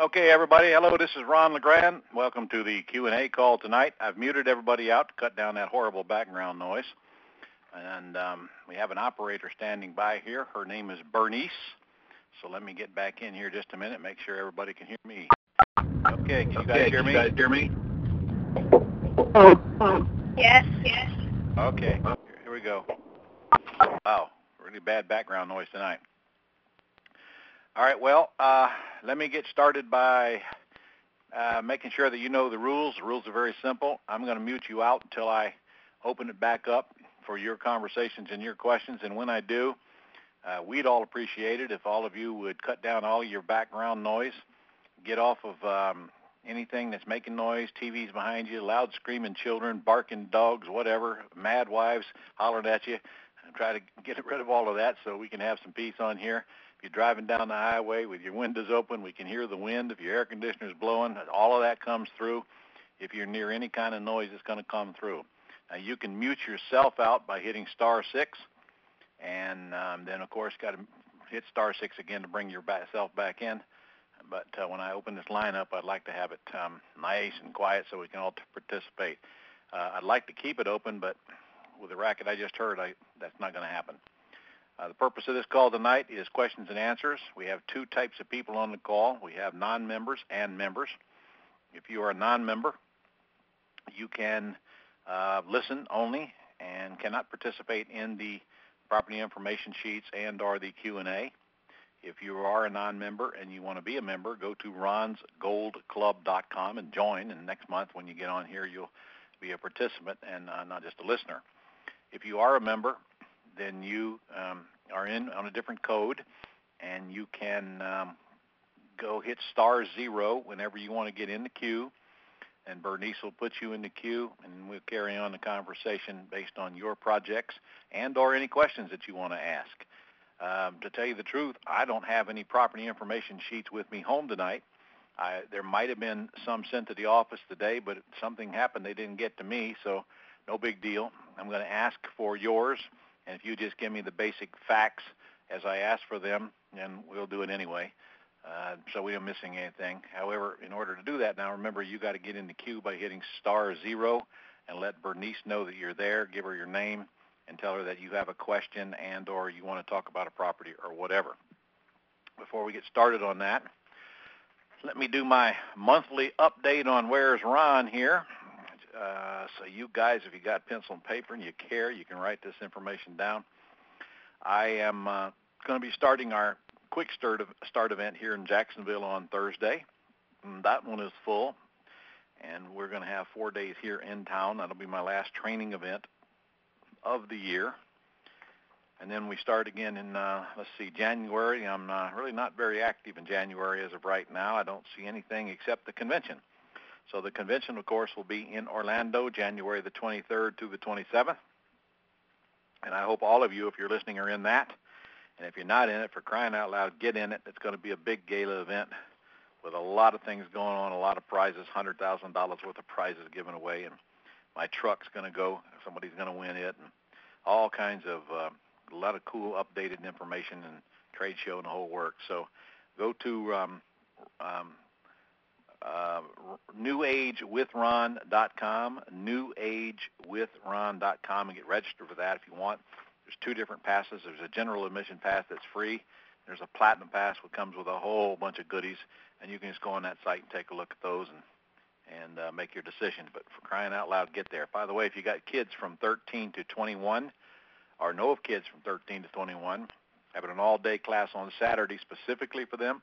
Okay, everybody. Hello, this is Ron LeGrand. Welcome to the Q&A call tonight. I've muted everybody out to cut down that horrible background noise. And um, we have an operator standing by here. Her name is Bernice. So let me get back in here just a minute, make sure everybody can hear me. Okay, can you guys Okay, hear can me? you guys hear me? Yes, yes. Okay, here we go. Wow, really bad background noise tonight. All right, well, uh, let me get started by uh, making sure that you know the rules. The rules are very simple. I'm going to mute you out until I open it back up for your conversations and your questions. And when I do, uh, we'd all appreciate it if all of you would cut down all your background noise, get off of um, anything that's making noise, TVs behind you, loud screaming children, barking dogs, whatever, mad wives hollering at you. Try to get rid of all of that so we can have some peace on here. You're driving down the highway with your windows open, we can hear the wind. If your air conditioner's blowing, all of that comes through. If you're near any kind of noise, it's going to come through. Now you can mute yourself out by hitting star six, and um, then of course got to hit star six again to bring yourself back in. But uh, when I open this line up, I'd like to have it um, nice and quiet so we can all participate. Uh, I'd like to keep it open, but with the racket I just heard, I, that's not going to happen. Uh, the purpose of this call tonight is questions and answers. We have two types of people on the call. We have non-members and members. If you are a non-member, you can uh, listen only and cannot participate in the property information sheets and or the Q&A. If you are a non-member and you want to be a member, go to ronsgoldclub.com and join. And next month when you get on here, you'll be a participant and uh, not just a listener. If you are a member, then you um, are in on a different code, and you can um, go hit star zero whenever you want to get in the queue, and Bernice will put you in the queue, and we'll carry on the conversation based on your projects and or any questions that you want to ask. Um, to tell you the truth, I don't have any property information sheets with me home tonight. I, there might have been some sent to the office today, but something happened. They didn't get to me, so no big deal. I'm going to ask for yours, and if you just give me the basic facts as I ask for them, then we'll do it anyway. Uh, so we aren't missing anything. However, in order to do that now, remember you got to get in the queue by hitting star zero and let Bernice know that you're there. Give her your name and tell her that you have a question and or you want to talk about a property or whatever. Before we get started on that, let me do my monthly update on Where's Ron here. Uh, so you guys, if you got pencil and paper and you care, you can write this information down. I am uh, going to be starting our quick start, start event here in Jacksonville on Thursday. And that one is full, and we're going to have four days here in town. That'll be my last training event of the year. And then we start again in, uh, let's see, January. I'm uh, really not very active in January as of right now. I don't see anything except the convention. So the convention, of course, will be in Orlando, January the 23rd to the 27th. And I hope all of you, if you're listening, are in that. And if you're not in it, for crying out loud, get in it. It's going to be a big gala event with a lot of things going on, a lot of prizes, $100,000 worth of prizes given away. And my truck's going to go. Somebody's going to win it. And all kinds of, uh, a lot of cool updated information and trade show and the whole work. So go to um, um, uh, newagewithron.com, newagewithron.com, and get registered for that if you want. There's two different passes. There's a general admission pass that's free. There's a platinum pass which comes with a whole bunch of goodies, and you can just go on that site and take a look at those and and uh, make your decision. But for crying out loud, get there. By the way, if you got kids from 13 to 21, or know of kids from 13 to 21, having an all-day class on Saturday specifically for them,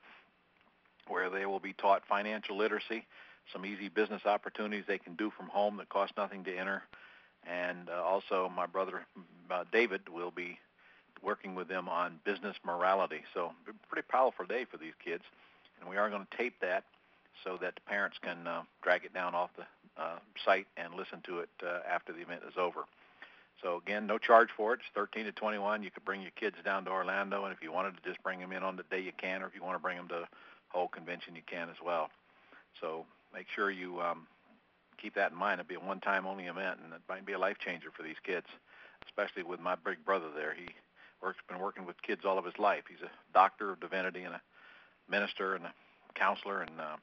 where they will be taught financial literacy, some easy business opportunities they can do from home that cost nothing to enter, and uh, also my brother uh, David will be working with them on business morality. So pretty powerful day for these kids, and we are going to tape that so that the parents can uh, drag it down off the uh, site and listen to it uh, after the event is over. So again, no charge for it. It's 13 to 21. You could bring your kids down to Orlando, and if you wanted to just bring them in on the day, you can, or if you want to bring them to whole convention, you can as well. So make sure you um, keep that in mind. It'll be a one-time only event, and it might be a life changer for these kids, especially with my big brother there. He works been working with kids all of his life. He's a doctor of divinity and a minister and a counselor and uh,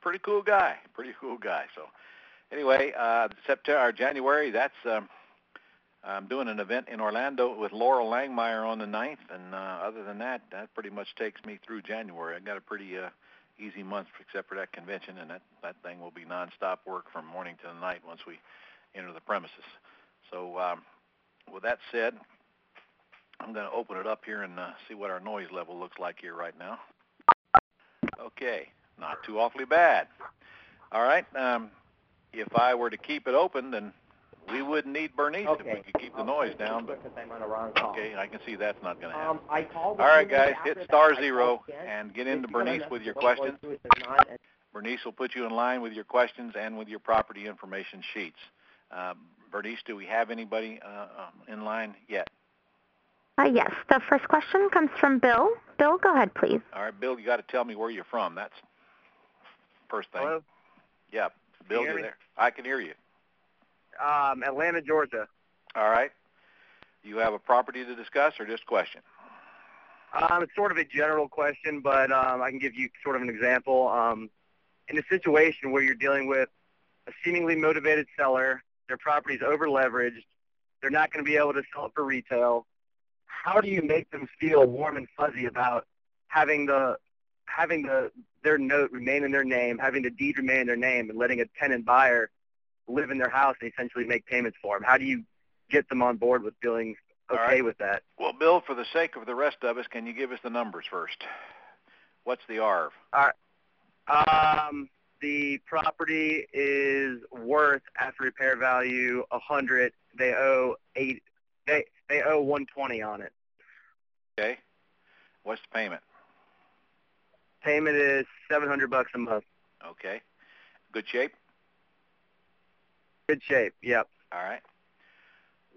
pretty cool guy. Pretty cool guy. So anyway, uh, September or January, that's um, I'm doing an event in Orlando with Loral Langemeier on the 9th, and uh, other than that, that pretty much takes me through January. I got a pretty uh, easy month except for that convention, and that that thing will be nonstop work from morning to the night once we enter the premises. So um, with that said, I'm going to open it up here and uh, see what our noise level looks like here right now. Okay, not too awfully bad. All right. Um, if I were to keep it open, then we wouldn't need Bernice if we Okay. could keep the noise down. But Because I'm on a wrong call. okay, I can see that's not going to happen. Um, I called. All right, the guys, hit after star that. I zero called again. and get into If you Bernice message with your about going questions. through, it does not, and Bernice will put you in line with your questions and with your property information sheets. Uh, Bernice, do we have anybody uh, um, in line yet? Uh, yes. The first question comes from Bill. Bill, go ahead, please. All right, Bill, you got to tell me where you're from. That's first thing. Hello? Yeah, Bill, you hear you me? there? I can hear you. Um, Atlanta, Georgia. All right. You have a property to discuss or just question? Um, it's sort of a general question, but um, I can give you sort of an example. Um, in a situation where you're dealing with a seemingly motivated seller, their property's over leveraged, they're not going to be able to sell it for retail. How do you make them feel warm and fuzzy about having the having the their note remain in their name, having the deed remain in their name, and letting a tenant buyer live in their house and essentially make payments for them? How do you get them on board with feeling okay right. with that? Well, Bill, for the sake of the rest of us, can you give us the numbers first? What's the ARV? All right. Um, the property is worth after repair value a hundred. They owe eight. They they owe one twenty on it. Okay. What's the payment? Payment is seven hundred bucks a month. Okay. Good shape? Good shape. Yep. All right.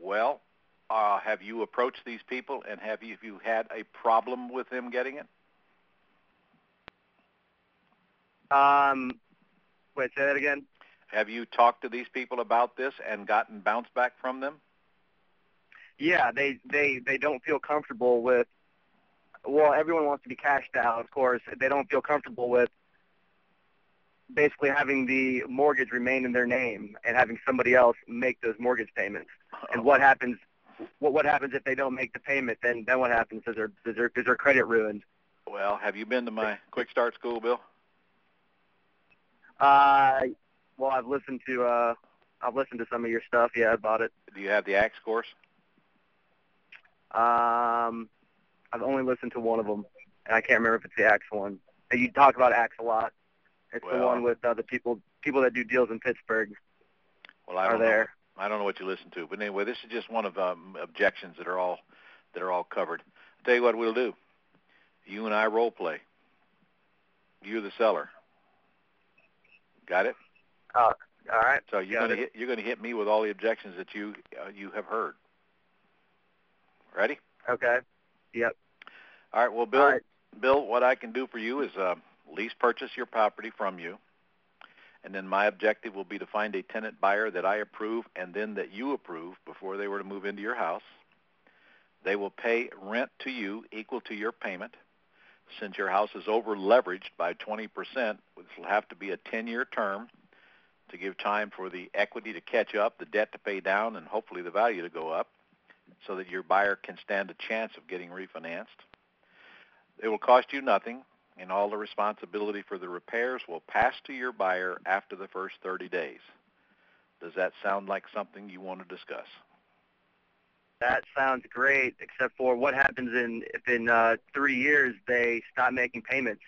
Well, uh, have you approached these people and have you, have you had a problem with them getting it? Um, wait, say that again. Have you talked to these people about this and gotten bounce back from them? Yeah, they they they don't feel comfortable with. Well, everyone wants to be cashed out, of course. They don't feel comfortable with basically having the mortgage remain in their name and having somebody else make those mortgage payments. And what happens? What what happens if they don't make the payment? Then then what happens? Is their is their is their credit ruined? Well, have you been to my quick start school, Bill? Uh, well, I've listened to uh, I've listened to some of your stuff. Yeah, about it. Do you have the AXE course? Um, I've only listened to one of them, and I can't remember if it's the Axe one. You talk about Axe a lot. It's the one with uh, the people people that do deals in Pittsburgh Well, I are don't know. I don't know what you listen to, but anyway, this is just one of um, objections that are all that are all covered. I'll tell you what we'll do. You and I role play. You're the seller. Got it? All right. So you're Got gonna hit you're gonna hit me with all the objections that you uh, you have heard. Ready? Okay. Yep. All right. Well, Bill, right. Bill, what I can do for you is uh, lease purchase your property from you, and then my objective will be to find a tenant buyer that I approve and then that you approve before they were to move into your house. They will pay rent to you equal to your payment. Since your house is over leveraged by 20%, this will have to be a 10-year term to give time for the equity to catch up, the debt to pay down, and hopefully the value to go up so that your buyer can stand a chance of getting refinanced. It will cost you nothing, and all the responsibility for the repairs will pass to your buyer after the first 30 days. Does that sound like something you want to discuss? That sounds great, except for what happens in if in uh, three years they stop making payments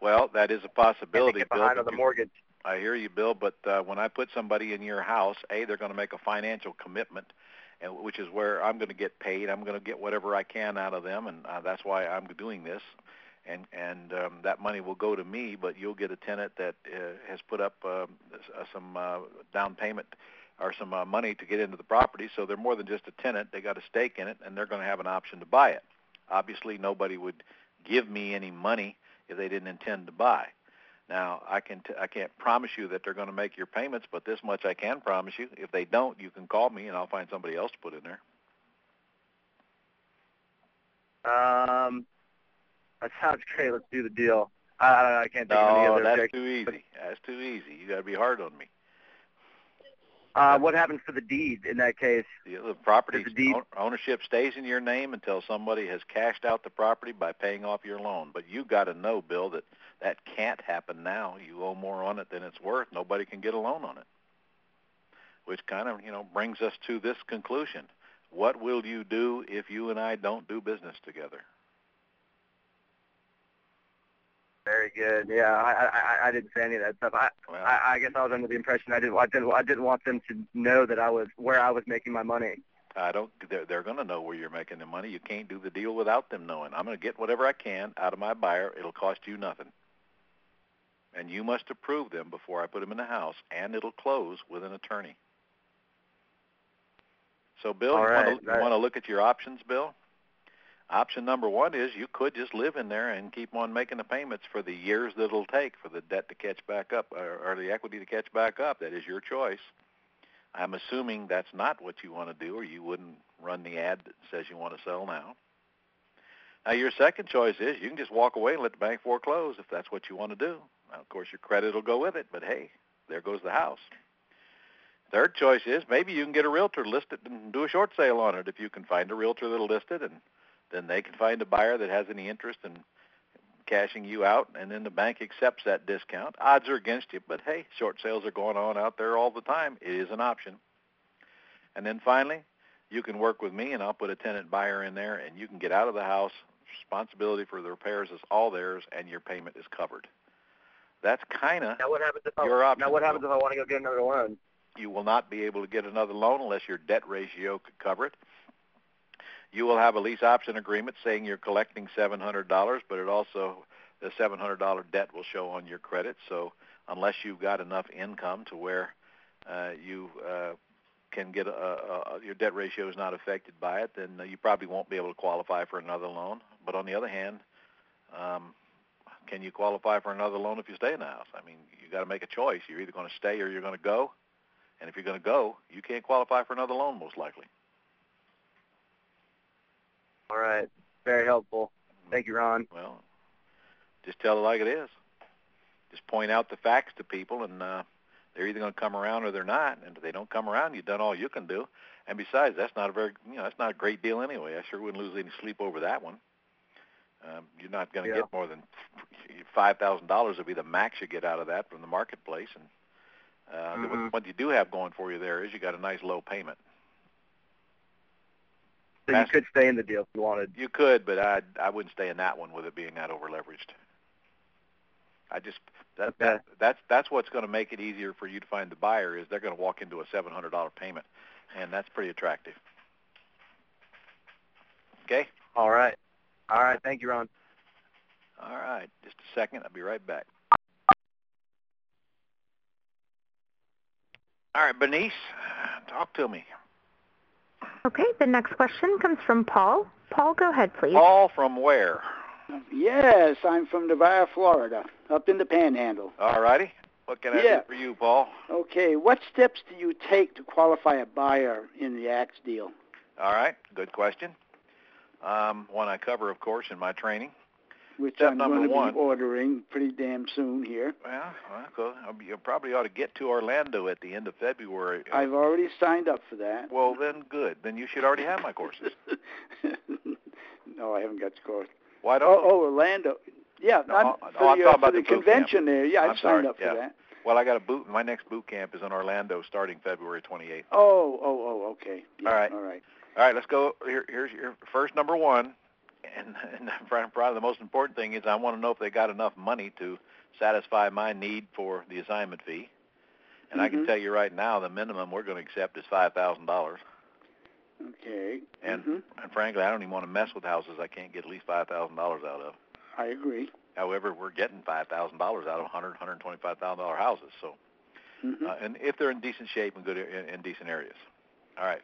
Well, that is a possibility, get Bill. behind but on the mortgage. I hear you, Bill, but uh, when I put somebody in your house, A, they're going to make a financial commitment, and which is where I'm going to get paid. I'm going to get whatever I can out of them, and uh, that's why I'm doing this. And and um, that money will go to me, but you'll get a tenant that uh, has put up uh, uh, some uh, down payment or some uh, money to get into the property. So they're more than just a tenant. They got a stake in it, and they're going to have an option to buy it. Obviously, nobody would give me any money if they didn't intend to buy. Now, I can t- I can't promise you that they're going to make your payments, but this much I can promise you: if they don't, you can call me and I'll find somebody else to put in there. Um, that sounds great. Let's do the deal. I, I, I can't think of any No, other that's objection. too easy. That's too easy. You got to be hard on me. Uh, what happens to the deed in that case? The, the property the deed- ownership stays in your name until somebody has cashed out the property by paying off your loan. But you got to know, Bill, that that can't happen now. You owe more on it than it's worth. Nobody can get a loan on it. Which kind of, you know, brings us to this conclusion. What will you do if you and I don't do business together? Very good. Yeah, I, I, I didn't say any of that stuff. I, Well, I, I guess I was under the impression I didn't, I didn't, I didn't want them to know that I was where I was making my money. I don't. They're, they're going to know where you're making the money. You can't do the deal without them knowing. I'm going to get whatever I can out of my buyer. It'll cost you nothing, and you must approve them before I put them in the house, and it'll close with an attorney. So, Bill, All you, right, want to, you want to look at your options, Bill? Option number one is you could just live in there and keep on making the payments for the years that it'll take for the debt to catch back up or, or the equity to catch back up. That is your choice. I'm assuming that's not what you want to do, or you wouldn't run the ad that says you want to sell now. Now, your second choice is you can just walk away and let the bank foreclose if that's what you want to do. Now, of course, your credit will go with it, but hey, there goes the house. Third choice is maybe you can get a realtor to list it and do a short sale on it if you can find a realtor that'll list it, and then they can find a buyer that has any interest in cashing you out, and then the bank accepts that discount. Odds are against you, but hey, short sales are going on out there all the time. It is an option. And then finally, you can work with me, and I'll put a tenant buyer in there, and you can get out of the house. Responsibility for the repairs is all theirs, and your payment is covered. That's kind of Now what happens if I, Your option, now what happens if I want to go get another loan? you will not be able to get another loan unless your debt ratio could cover it. You will have a lease option agreement saying you're collecting $700, but it also the $700 debt will show on your credit. So unless you've got enough income to where uh, you uh, can get a, a, your debt ratio is not affected by it, then you probably won't be able to qualify for another loan. But on the other hand, um, can you qualify for another loan if you stay in the house? I mean, you got to make a choice. You're either going to stay or you're going to go. And if you're going to go, you can't qualify for another loan most likely. All right. Very helpful. Thank you, Ron. Well, just tell it like it is. Just point out the facts to people, and uh, they're either going to come around or they're not. And if they don't come around, you've done all you can do. And besides, that's not a very, you know, that's not a great deal anyway. I sure wouldn't lose any sleep over that one. Um, you're not going to Yeah. get more than five thousand dollars would be the max you get out of that from the marketplace. And uh, the- Mhm. what, what you do have going for you there is you got a nice low payment. So you could stay in the deal if you wanted. You could, but I I wouldn't stay in that one with it being that over leveraged. I just that, that that's that's what's going to make it easier for you to find the buyer is they're going to walk into a seven hundred dollar payment, and that's pretty attractive. Okay. All right. All right. Thank you, Ron. All right. Just a second. I'll be right back. All right, Bernice, talk to me. Okay, the next question comes from Paul. Paul, go ahead, please. Paul from where? Yes, I'm from Devere, Florida, up in the Panhandle. All righty. What can I Yeah. do for you, Paul? Okay, what steps do you take to qualify a buyer in the axe deal? All right. Good question. Um, one I cover, of course, in my training. Which Step I'm going to one. be ordering pretty damn soon here. Well, well, go- you probably ought to get to Orlando at the end of February. I've already signed up for that. Well, then good. Then you should already have my courses. no, I haven't got the course. Why Oh, don't? oh, Orlando. Yeah, No, I'm, no, for I'm the, talking uh, about for the the boot camp. convention there. Yeah, I'm I've sorry, signed up yeah. for that. Well, I got a boot. My next boot camp is in Orlando, starting February 28th. Oh, oh, oh, okay. Yeah, All right. All right. All right, let's go. Here, here's your first number one, and, and probably the most important thing is I want to know if they got enough money to satisfy my need for the assignment fee. And I can Mhm. tell you right now, the minimum we're going to accept is five thousand dollars. Okay. And Mhm. and frankly, I don't even want to mess with houses I can't get at least five thousand dollars out of. I agree. However, we're getting five thousand dollars out of hundred, hundred twenty-five thousand dollar houses. So, Mhm. uh, and if they're in decent shape and good in, in decent areas. All right.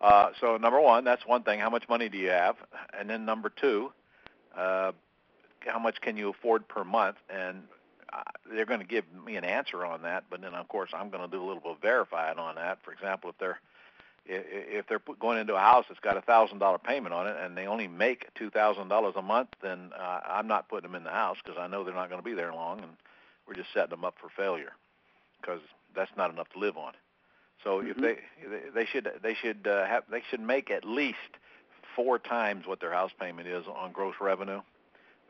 Uh, so number one, that's one thing. How much money do you have? And then number two, uh, how much can you afford per month? And uh, they're going to give me an answer on that, but then of course I'm going to do a little bit of verifying on that. For example, if they're if, they're going into a house that's got a thousand dollar payment on it and they only make two thousand dollars a month, then uh, I'm not putting them in the house because I know they're not going to be there long, and we're just setting them up for failure because that's not enough to live on. So if Mhm. they they- should they should uh, have they should make at least four times what their house payment is on gross revenue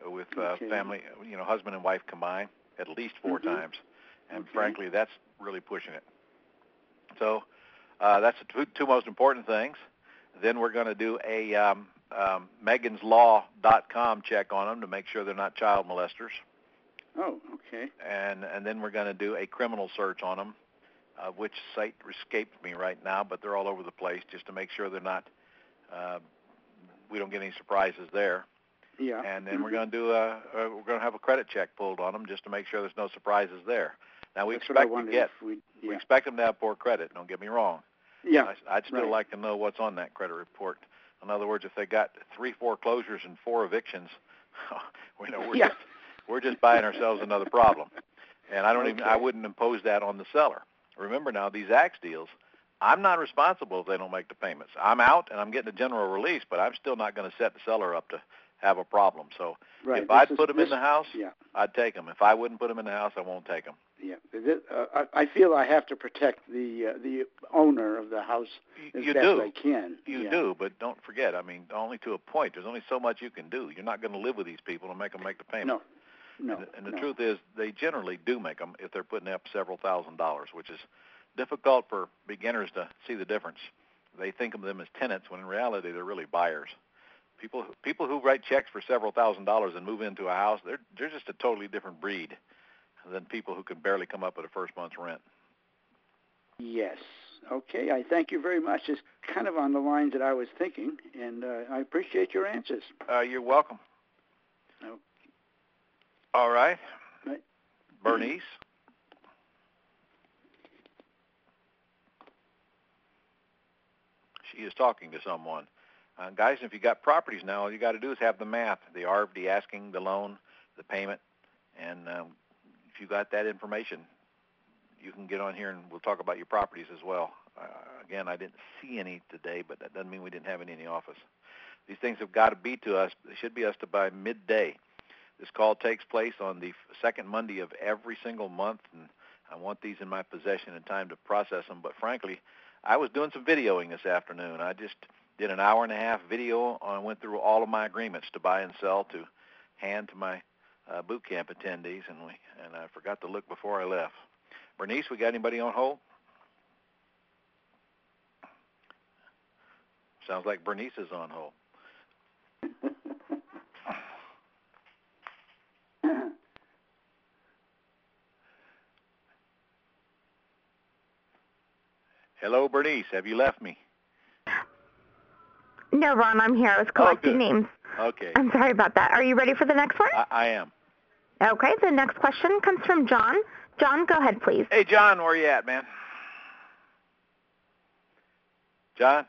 with uh, Okay. family you know husband and wife combined at least 4 Mhm. times, and Okay. frankly that's really pushing it. So uh, that's the two, two most important things. Then we're going to do a um, um, meganslaw.com check on them to make sure they're not child molesters Oh, okay. and and then we're going to do a criminal search on them, uh, which site escapes me right now, but they're all over the place just to make sure they're not. Uh, we don't get any surprises there, Yeah. and then we're Mhm. going to do a, a we're going to have a credit check pulled on them just to make sure there's no surprises there. Now we That's expect to get we. we expect them to have poor credit. Don't get me wrong. Yeah. I, I'd still right. like to know what's on that credit report. In other words, if they got three foreclosures and four evictions, we know we're Yeah. just we're just buying ourselves another problem. And I don't even I wouldn't impose that on the seller. Remember now, these axe deals, I'm not responsible if they don't make the payments. I'm out and I'm getting a general release, but I'm still not going to set the seller up to have a problem. So Right. if I'd put them in the house, Yeah. I'd take them. If I wouldn't put them in the house, I won't take them. Yeah. Uh, I, I feel I have to protect the uh, the owner of the house as you best do. I can. You yeah. do, but don't forget. I mean, only to a point. There's only so much you can do. You're not going to live with these people and make them make the payment. No. No. and, the- and the no. truth is, they generally do make them if they're putting up several thousand dollars, which is difficult for beginners to see the difference. They think of them as tenants when in reality they're really buyers. People who- people who write checks for several thousand dollars and move into a house, they're they're just a totally different breed than people who can barely come up with a first month's rent. Yes. Okay. I thank you very much. It's kind of on the lines that I was thinking, and uh, I appreciate your answers. Uh, you're welcome. All right. Right. Bernice. She is talking to someone. Uh, guys, if you got properties now, all you got to do is have the math, the the asking, the loan, the payment, and um, if you got that information, you can get on here and we'll talk about your properties as well. Uh, again, I didn't see any today, but that doesn't mean we didn't have any in the office. These things have got to be to us. They should be us to by midday. This call takes place on the second Monday of every single month, and I want these in my possession in time to process them. But frankly, I was doing some videoing this afternoon. I just did an hour and a half video on went through all of my agreements to buy and sell to hand to my uh, boot camp attendees, and we and I forgot to look before I left. Bernice, we got anybody on hold? Sounds like Bernice is on hold. Hello, Bernice. Have you left me? No, Ron, I'm here. I was collecting good. names. Okay, I'm sorry about that. Are you ready for the next one? I, I am. Okay, the next question comes from John. John, go ahead, please. Hey, John, where are you at, man? John?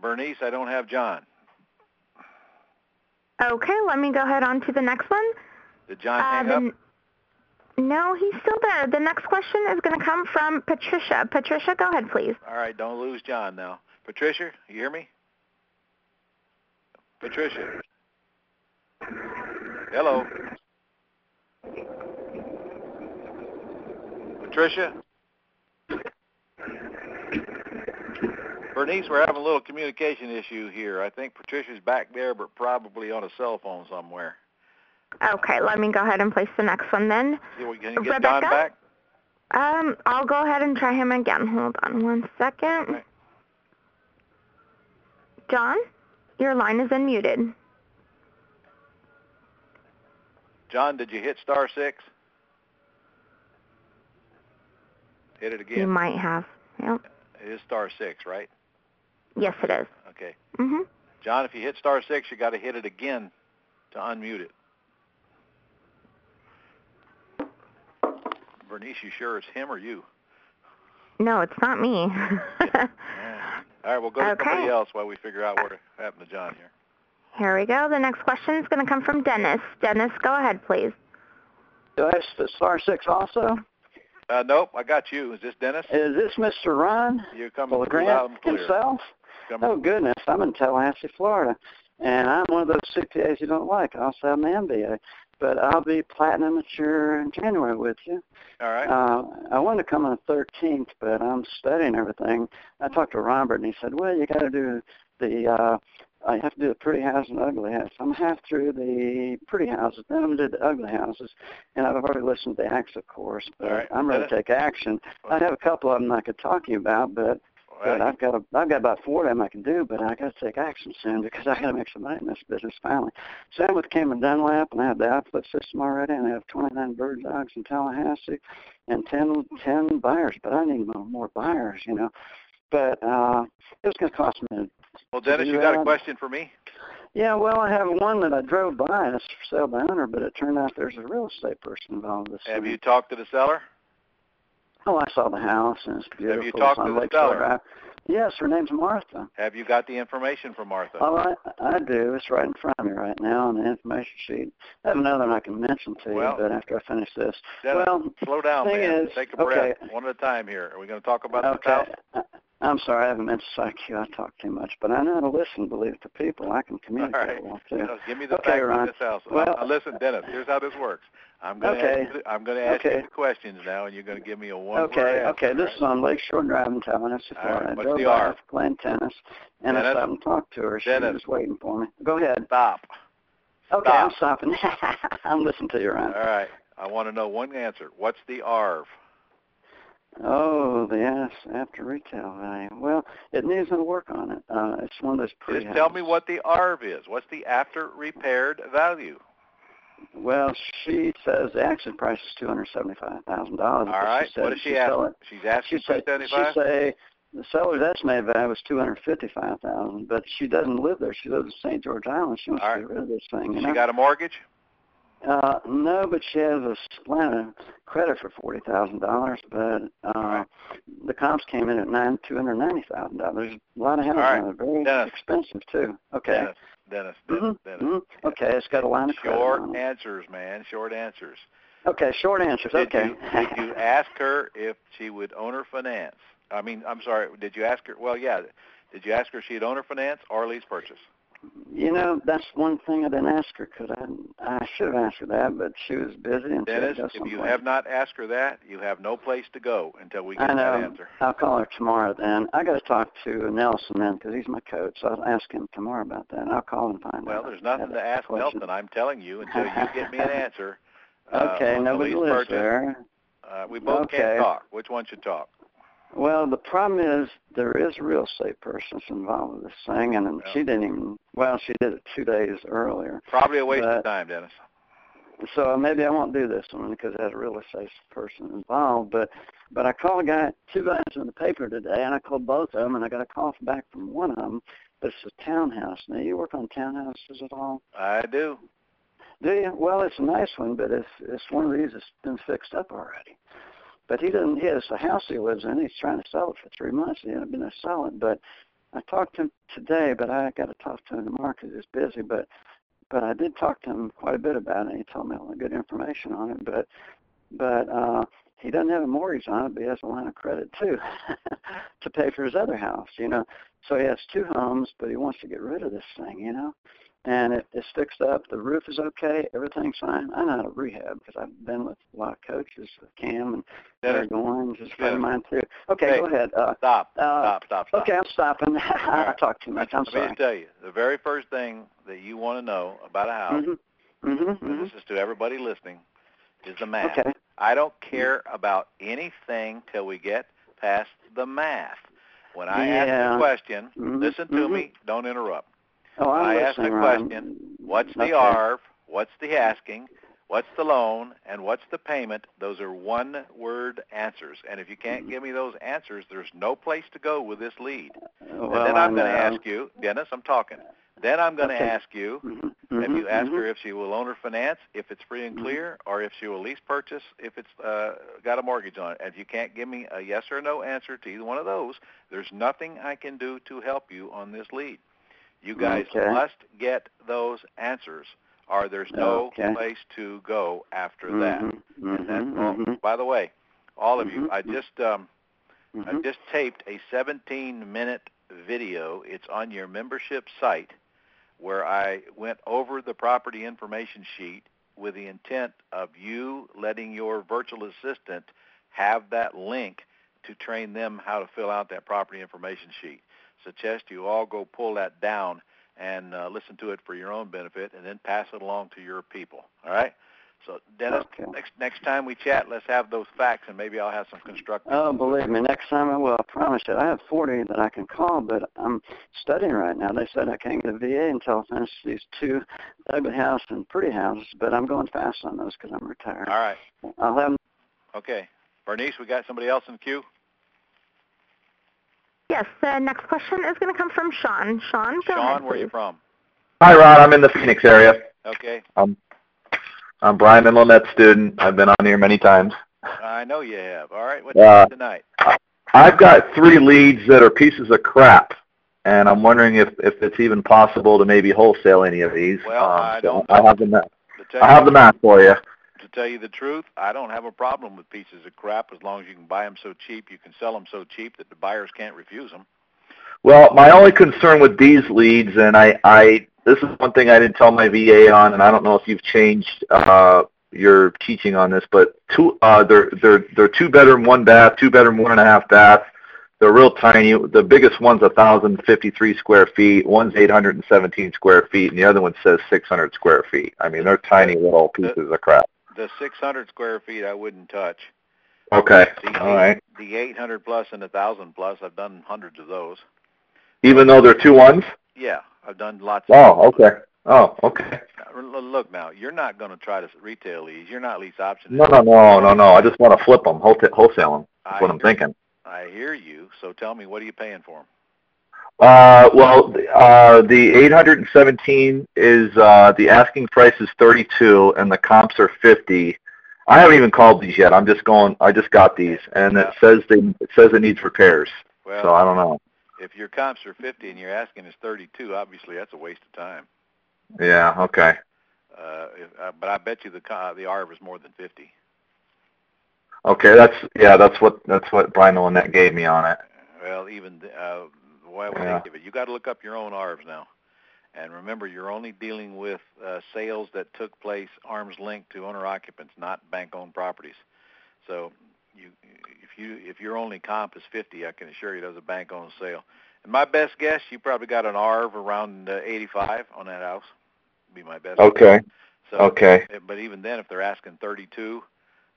Bernice, I don't have John. Okay, let me go ahead on to the next one. Did John Uh, hang the up? No, he's still there. The next question is going to come from Patricia. Patricia, go ahead, please. All right, don't lose John now. Patricia, you hear me? Patricia. Hello. Patricia? Bernice, we're having a little communication issue here. I think Patricia's back there, but probably on a cell phone somewhere. Okay, let me go ahead and place the next one then. See, we- Can you get John Rebecca? back? Um, I'll go ahead and try him again. Hold on one second. Okay. John, your line is unmuted. John, did you hit star six? Hit it again. You might have. Yep. It is star six, right? Yes, it is. Okay. Mhm. John, if you hit star six, you got to hit it again to unmute it. Bernice, you sure it's him or you? No, it's not me. All right, we'll go to Okay. somebody else while we figure out what happened to John here. Here we go. The next question is going to come from Dennis. Dennis, go ahead, please. Do I have s- star six also? Uh, nope, I got you. Is this Dennis? Is this Mr. Ron You're coming through LeGrand loud and clear. himself? Coming- Oh goodness, I'm in Tallahassee, Florida, and I'm one of those CPAs you don't like. I also have an MBA, but I'll be platinum mature in January with you. All right. Uh, I wanted to come on the 13th, but I'm studying everything. I talked to Robert, and he said, "Well, you got to do the. Uh, I have to do the pretty house and ugly house. I'm half through the pretty houses, then I'm gonna do the ugly houses, and I've already listened to the acts, of course. But All right. I'm ready to take action. I have a couple of them I could talk to you about, but but I've got a, I've got about four of them I can do, but I got to take action soon because I got to make some money in this business finally. Same with Cameron Dunlap, and I have the output system already, and I have 29 bird dogs in Tallahassee, and 10, 10 buyers, but I need more, more buyers, you know. But uh, it was going to cost me. well, Dennis, you got a question for me? Yeah, well, I have one that I drove by, and it's for sale by owner, but it turned out there's a real estate person involved this. Have thing. you talked to the seller? Oh, I saw the house, and it's beautiful. Have you talked to the seller? Yes, her name's Martha. Have you got the information from Martha? Oh, I, I do. It's right in front of me right now on the information sheet. I have another one I can mention to Well- you, but after I finish this. Well, slow down, man. is- Take a breath, okay. one at a time here. Are we going to talk about this house? I, I'm sorry, I haven't meant to psych you. I talk too much, but I know how to listen, believe it, to people. I can communicate right. well, too. No, give me the Okay, facts Ron. of this house. Well- Now, listen, Dennis. Here's how this works. I'm going to Okay. ask you, I'm going to ask you Okay. the questions now, and you're going to give me a one Okay, answer. okay. Okay. This is on Lakeshore Drive in Tallahassee, Florida. I what's drove the R? playing tennis, and I Dennis? stopped and talked to her. She Dennis? was waiting for me. Go ahead. Stop. Okay, I'm stopping. I'm listening to you, Ron. All right. I want to know one answer. What's the ARV? Oh, the ass after retail value. Well, it needs to work on it. Uh, it's one of those pretty. Just tell me what the ARV is. What's the after repaired value? Well, she says the action price is two hundred seventy-five thousand dollars. All right. She What does she ask? sell it. She's She asking two said seventy she say the seller's estimated value was two hundred fifty-five thousand, but she doesn't live there. She lives in St. George Island. She wants All to get rid of this thing. You She know? got a mortgage. Uh, no, but she has a line of credit for forty thousand dollars, but uh, right. the comps came in at nine two hundred ninety thousand dollars. A lot of houses, right. it, very Dennis. expensive too. Okay. Dennis. Dennis. Dennis. Mhm, Dennis. mhm. Okay, it's got a line of credit. Short answers, man. Short answers. Okay, short answers. Did okay. you did you ask her if she would owner finance? I mean, I'm sorry. Did you ask her? Well, yeah. Did you ask her if she'd owner finance or lease purchase? You know, that's one thing I didn't ask her. Could I? I should have asked her that, but she was busy and Dennis, if you have not asked her that, you have no place to go until we get I that answer. I'll call her tomorrow then. I got to talk to Nelson then because he's my coach. So I'll ask him tomorrow about that. I'll call and find Well, out. Well, there's nothing to ask question. Nelson. I'm telling you until you get me an answer. uh, Okay, the nobody lives purchase. there. Uh, we both Okay. can't talk. Which one should talk? Well, the problem is there is a real estate person involved with this thing, and Yeah. she didn't even. Well, she did it two days earlier. Probably a waste of time, Dennis. So maybe I won't do this one because it has a real estate person involved. But but I called a guy, two guys in the paper today, and I called both of them, and I got a call back from one of them. But it's a townhouse. Now you work on townhouses at all? I do. Do you? Well, it's a nice one, but it's it's one of these that's been fixed up already. But he doesn't. He has a house he lives in. He's trying to sell it for three months. He hasn't been able to sell it. But I talked to him today, but I got to talk to him tomorrow because he's busy. But but I did talk to him quite a bit about it. He told me all the good information on it. But but uh, he doesn't have a mortgage on it, but he has a line of credit too to pay for his other house. You know, so he has two homes, but he wants to get rid of this thing. You know and it, it's fixed up. The roof is okay. Everything's fine. I know how to rehab because I've been with a lot of coaches, with Cam and Larry Goins, just friend of mine too. Okay, Hey. go ahead. Uh, stop. uh, stop. Stop. Stop. okay, I'm stopping. I right. talk too much. I'm Let me sorry. just tell you, the very first thing that you want to know about a house, Mm-hmm. Mm-hmm. and this is to everybody listening, is the math. Okay. I don't care about anything till we get past the math. When I ask Yeah. a question, Mhm, listen to me, don't interrupt. Oh, I'm I asked the Ron. question, What's the okay. ARV? What's the asking? What's the loan? And what's the payment? Those are one word answers. And if you can't Mhm. give me those answers, there's no place to go with this lead. Well, and then I'm going to ask you, Dennis, I'm talking. Then I'm going to Okay. ask you, Mhm, have mhm, you asked mhm. her if she will own or finance, if it's free and Mhm. clear, or if she will lease purchase, if it's uh, got a mortgage on it? And if you can't give me a yes or no answer to either one of those, there's nothing I can do to help you on this lead. You guys Okay. must get those answers, or there's no Okay. place to go after that. Mhm, And that's all. mhm. By the way, all of you. Mhm. I just um, I just taped a 17-minute video. It's on your membership site where I went over the property information sheet with the intent of you letting your virtual assistant have that link to train them how to fill out that property information sheet. Suggest you all go pull that down and uh, listen to it for your own benefit, and then pass it along to your people. All right. So Dennis, Okay. next next time we chat, let's have those facts, and maybe I'll have some constructive. Oh, believe me, next time I will. I promise you. I have 40 that I can call, but I'm studying right now. They said I can't get a VA until I finish these two ugly house and pretty houses, but I'm going fast on those because I'm retired. All right. I'll have Okay. Bernice, we got somebody else in the queue? Yes, the next question is going to come from Sean. Sean, go Sean, ahead, where you please. from? Hi, Ron. I'm in the Phoenix area. Okay. I'm Brian and Lynette student. I've been on here many times. I know you have. All right. What's Uh, tonight? I've got three leads that are pieces of crap, and I'm wondering if, if it's even possible to maybe wholesale any of these. Well, Um, I so don't I have the ma- To I have the math for you. Tell you the truth, I don't have a problem with pieces of crap as long as you can buy them so cheap, you can sell them so cheap that the buyers can't refuse them. Well, my only concern with these leads, and I, I this is one thing I didn't tell my VA on, and I don't know if you've changed uh, your teaching on this, but two, uh, they're they're they're two bedroom, one bath, two bedroom, one and a half bath. They're real tiny. The biggest one's a thousand fifty three square feet. One's eight hundred and seventeen square feet, and the other one says six hundred square feet. I mean, they're tiny little pieces of crap. The 600 square feet I wouldn't touch. Okay, The all right. The 800 plus and the 1,000 plus, I've done hundreds of those. Even though they're two ones. Yeah, I've done lots of Oh, okay. Oh, okay. Look now, you're not going to try to retail these. You're not lease option. No, no, no, no, no. I just want to flip them, wholesale them. I That's what I'm hear- thinking. I hear you. So tell me, what are you paying for them? Uh, well, uh, the 817 is uh, the asking price is 32, and the comps are 50. I haven't even called these yet. I'm just going. I just got these, and it says they it says it needs repairs. Well, So I don't know. if your comps are 50 and you're asking is 32, obviously that's a waste of time. Yeah. Okay. Uh, if, uh, but I bet you the co- the ARV is more than 50. Okay. That's yeah. That's what that's what Brian Lynette gave me on it. Well, even uh, why would Yeah. they give it? You got to look up your own ARVs now. And remember, you're only dealing with uh, sales that took place arm's length to owner occupants, not bank-owned properties. So, you, if you if your only comp is 50, I can assure you there's a bank-owned sale. And my best guess, you probably got an ARV around uh, 85 on that house. Be my best. Okay. So, Okay. uh, But even then, if they're asking 32,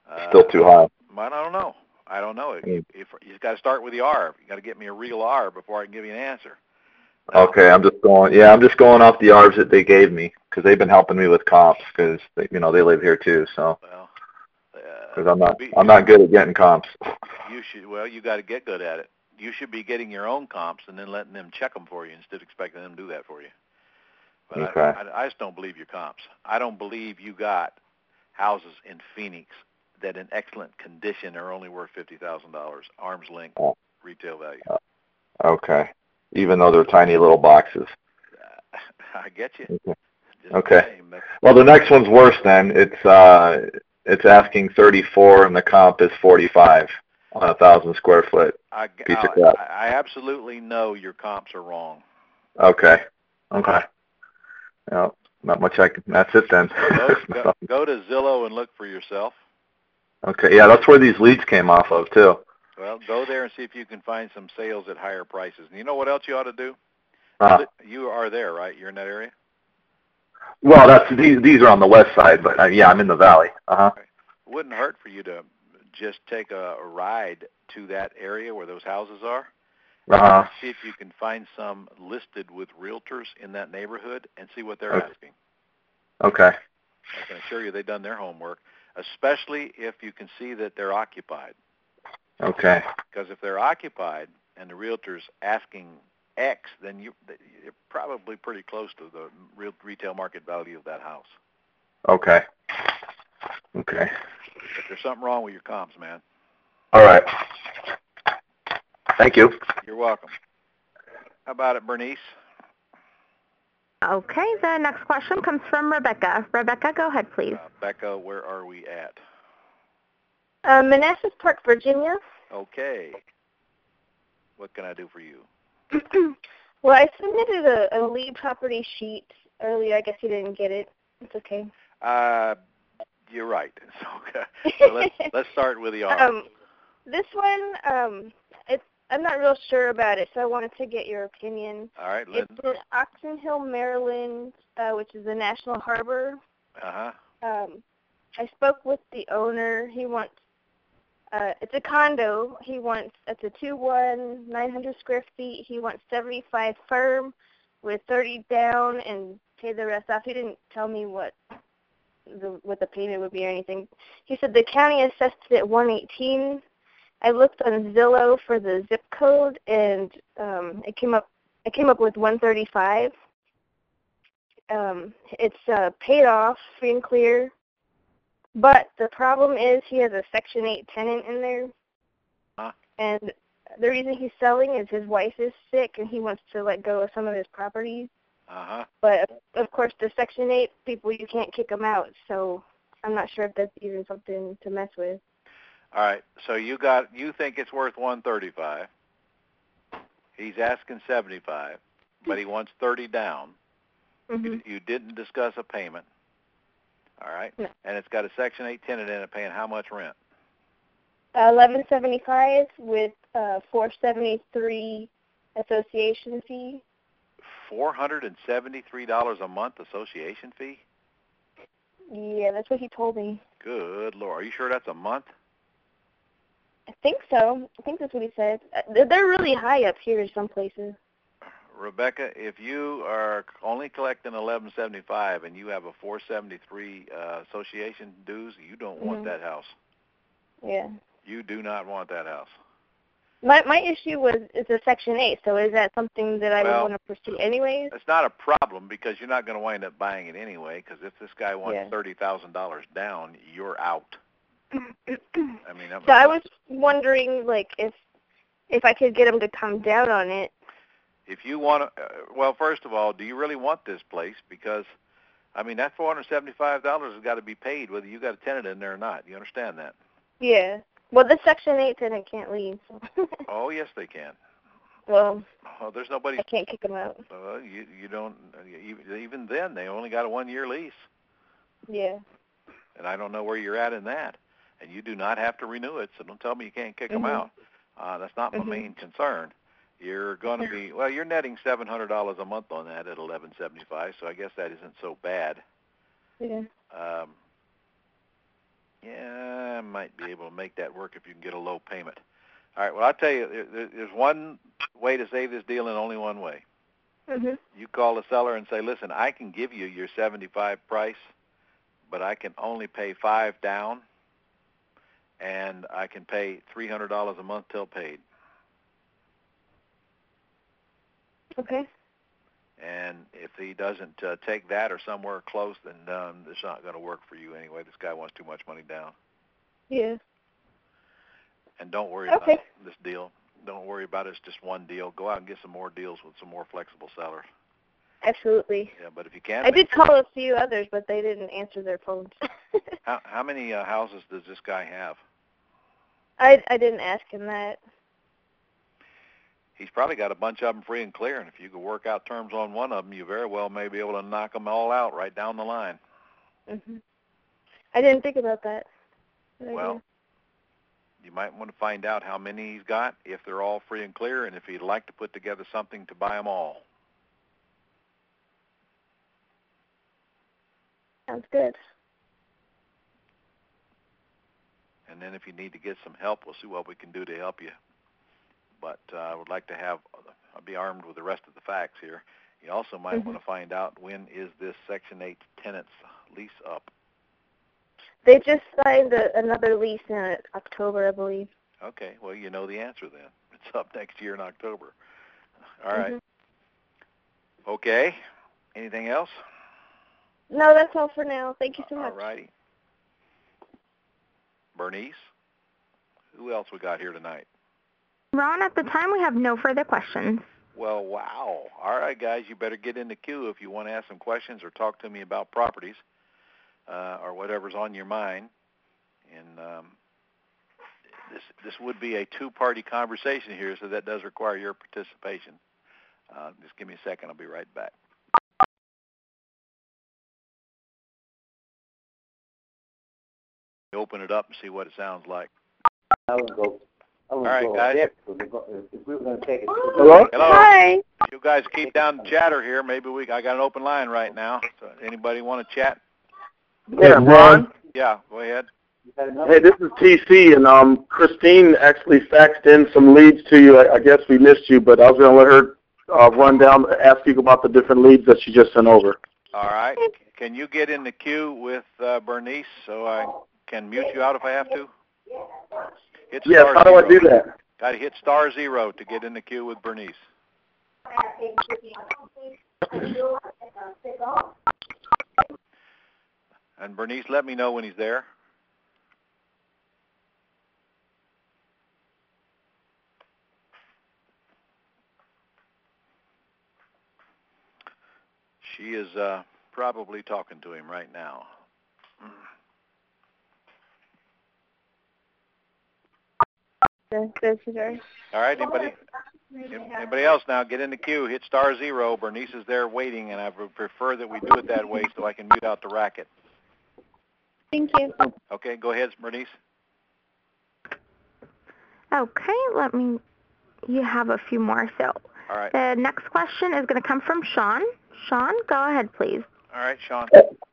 uh, Still too high. I don't know. I don't know. If, if you got to start with the R, you got to get me a real R before I can give you an answer. Okay, I'm just going. Yeah, I'm just going off the R's that they gave me because they've been helping me with comps because you know they live here too. So Well, because uh, I'm not be- I'm not good at getting comps. You should. Well, you got to get good at it. You should be getting your own comps and then letting them check them for you instead of expecting them to do that for you. But Okay. I, I, I just don't believe your comps. I don't believe you got houses in Phoenix that in excellent condition are only worth fifty thousand dollars, arm's length Oh. retail value. Okay, even though they're tiny little boxes. Uh, I get you. Okay. The Okay. Well, the next one's worse. Then it's uh it's asking 34 and the comp is 45 on a thousand square foot. I, Piece of crap. I absolutely know your comps are wrong. Okay. Okay. Well, not much I can. That's it then. Go, go, go to Zillow and look for yourself. Okay. Yeah, that's where these leads came off of too. Well, go there and see if you can find some sales at higher prices. And you know what else you ought to do? Uh, You are there, right? You're in that area. well, that's these these are on the west side, but uh, yeah, I'm in the valley. Uh huh. It wouldn't hurt for you to just take a, ride to that area where those houses are. Uh huh. See if you can find some listed with realtors in that neighborhood and see what they're Okay. asking. Okay. I can assure you they've done their homework, especially if you can see that they're occupied. Okay. Because if they're occupied and the realtor's asking X, then you, you're probably pretty close to the real retail market value of that house. Okay. Okay. If there's something wrong with your comps, man, All right. Thank you. you're welcome. How about it, Bernice? Okay, the next question comes from Rebecca. Rebecca, go ahead, please. Uh, Becca, where are we at? Uh, Manassas Park, Virginia. Okay. What can I do for you? well, I submitted a, a lead property sheet earlier. I guess you didn't get it. It's okay. Uh, you're right. Okay. So let's let's start with the R. Um, this one, um, it's I'm not real sure about it, so I wanted to get your opinion. All right, Lynn. It's in Oxon Hill, Maryland, uh, which is a national harbor. Uh huh. Um, I spoke with the owner. He wants uh, it's a condo. He wants it's a two one, nine hundred square feet. He wants seventy five firm with thirty down and pay the rest off. He didn't tell me what the what the payment would be or anything. He said the county assessed it at one eighteen. I looked on Zillow for the zip code and um it came up I came up with one thirty five. Um it's uh paid off free and clear. But the problem is he has a Section 8 tenant in there. Huh? And the reason he's selling is his wife is sick and he wants to let go of some of his properties. Uh-huh. But of course, the Section 8 people, you can't kick them out. So I'm not sure if that's even something to mess with. All right. So you got you think it's worth 135. He's asking 75, but he wants 30 down. Mm-hmm. You, you didn't discuss a payment. All right. No. And it's got a Section 8 tenant in it paying how much rent? Uh, 1175 with uh, 473 association fee. $473 a month association fee? Yeah, that's what he told me. Good lord. Are you sure that's a month? I think so. I think that's what he said. Uh, They're really high up here in some places. Rebecca, if you are only collecting 1175 and you have a 473 uh, association dues, you don't want Mhm. that house. Yeah. You do not want that house. My my issue was it's a Section 8, so is that something that I Well- would want to pursue anyways? It's not a problem because you're not going to wind up buying it anyway. Because if this guy wants Yeah. thirty thousand dollars down, you're out. I mean, I'm so I was wondering, like, if if I could get him to come down on it. if you want to, uh, well, first of all, do you really want this place? Because, I mean, that four hundred seventy-five dollars has got to be paid whether you got a tenant in there or not. You understand that? Yeah. Well, the Section 8 tenant can't leave. So. Oh, yes, they can. well, Oh, there's nobody. I can't kick them out. Uh, you you don't even even then they only got a one year lease, Yeah. and I don't know where you're at in that. And you do not have to renew it, so don't tell me you can't kick them Mhm. out. Uh, that's not my Mhm. main concern. You're going to be well. You're netting seven hundred dollars a month on that at eleven seventy five, so I guess that isn't so bad. Yeah. Um, yeah, I might be able to make that work if you can get a low payment. All right. Well, I'll tell you, there- there- there's one way to save this deal, and only one way. Mhm. You call the seller and say, "Listen, I can give you your 75 price, but I can only pay five down, and I can pay $300 a month till paid." Okay. And if he doesn't uh, take that or somewhere close, then um, it's not going to work for you anyway. This guy wants too much money down. Yeah. And don't worry Okay. about this deal. Don't worry about it. It's just one deal. Go out and get some more deals with some more flexible sellers. Absolutely. Yeah, but if you can, I did call a few others, but they didn't answer their phones. how, how many uh, houses does this guy have? I I didn't ask him that. He's probably got a bunch of them free and clear, and if you could work out terms on one of them, you very well may be able to knock them all out right down the line. Mhm. I didn't think about that. Well, you might want to find out how many he's got, if they're all free and clear, and if he'd like to put together something to buy them all. sounds good. And then if you need to get some help, we'll see what we can do to help you. But uh, I would like to have, I'll be armed with the rest of the facts here. You also might Mhm. want to find out when is this Section 8 tenant's lease up. They just signed a, another lease in October, I believe. Okay, well, you know the answer then. It's up next year in October. All right. Mhm. Okay. Anything else? No, that's all for now. Thank you so much. All righty. Bernice, who else we got here tonight? Ron, at the time, we have no further questions. Well, wow. All right, guys, you better get in the queue if you want to ask some questions or talk to me about properties uh, or whatever's on your mind. And um, this this would be a two-party conversation here, so that does require your participation. Uh, just give me a second. I'll be right back. Open it up and see what it sounds like. I would go. I would All right, go guys. there, if if we were going to take it. Hello? Hello. Hi. You guys keep down the chatter here. Maybe we I got an open line right now. So anybody want to chat? Yeah, Ron. Yeah, go ahead. Hey, this is TC, and um, Christine actually faxed in some leads to you. I, I guess we missed you, but I was going to let her uh, run down, ask you about the different leads that she just sent over. All right. Can you get in the queue with uh, Bernice so I can mute you out if I have to? Hit Yes, how do I do that? Got to hit star zero to get in the queue with Bernice. And Bernice, let me know when he's there. She is uh, probably talking to him right now. This this. All right, anybody? Anybody else now? Get in the queue. Hit star zero. Bernice is there waiting, and I would prefer that we do it that way so I can mute out the racket. Thank you. Okay, go ahead, Bernice. Okay, let me. You have a few more. So All right. the next question is going to come from Sean. Sean, go ahead, please. All right, Sean.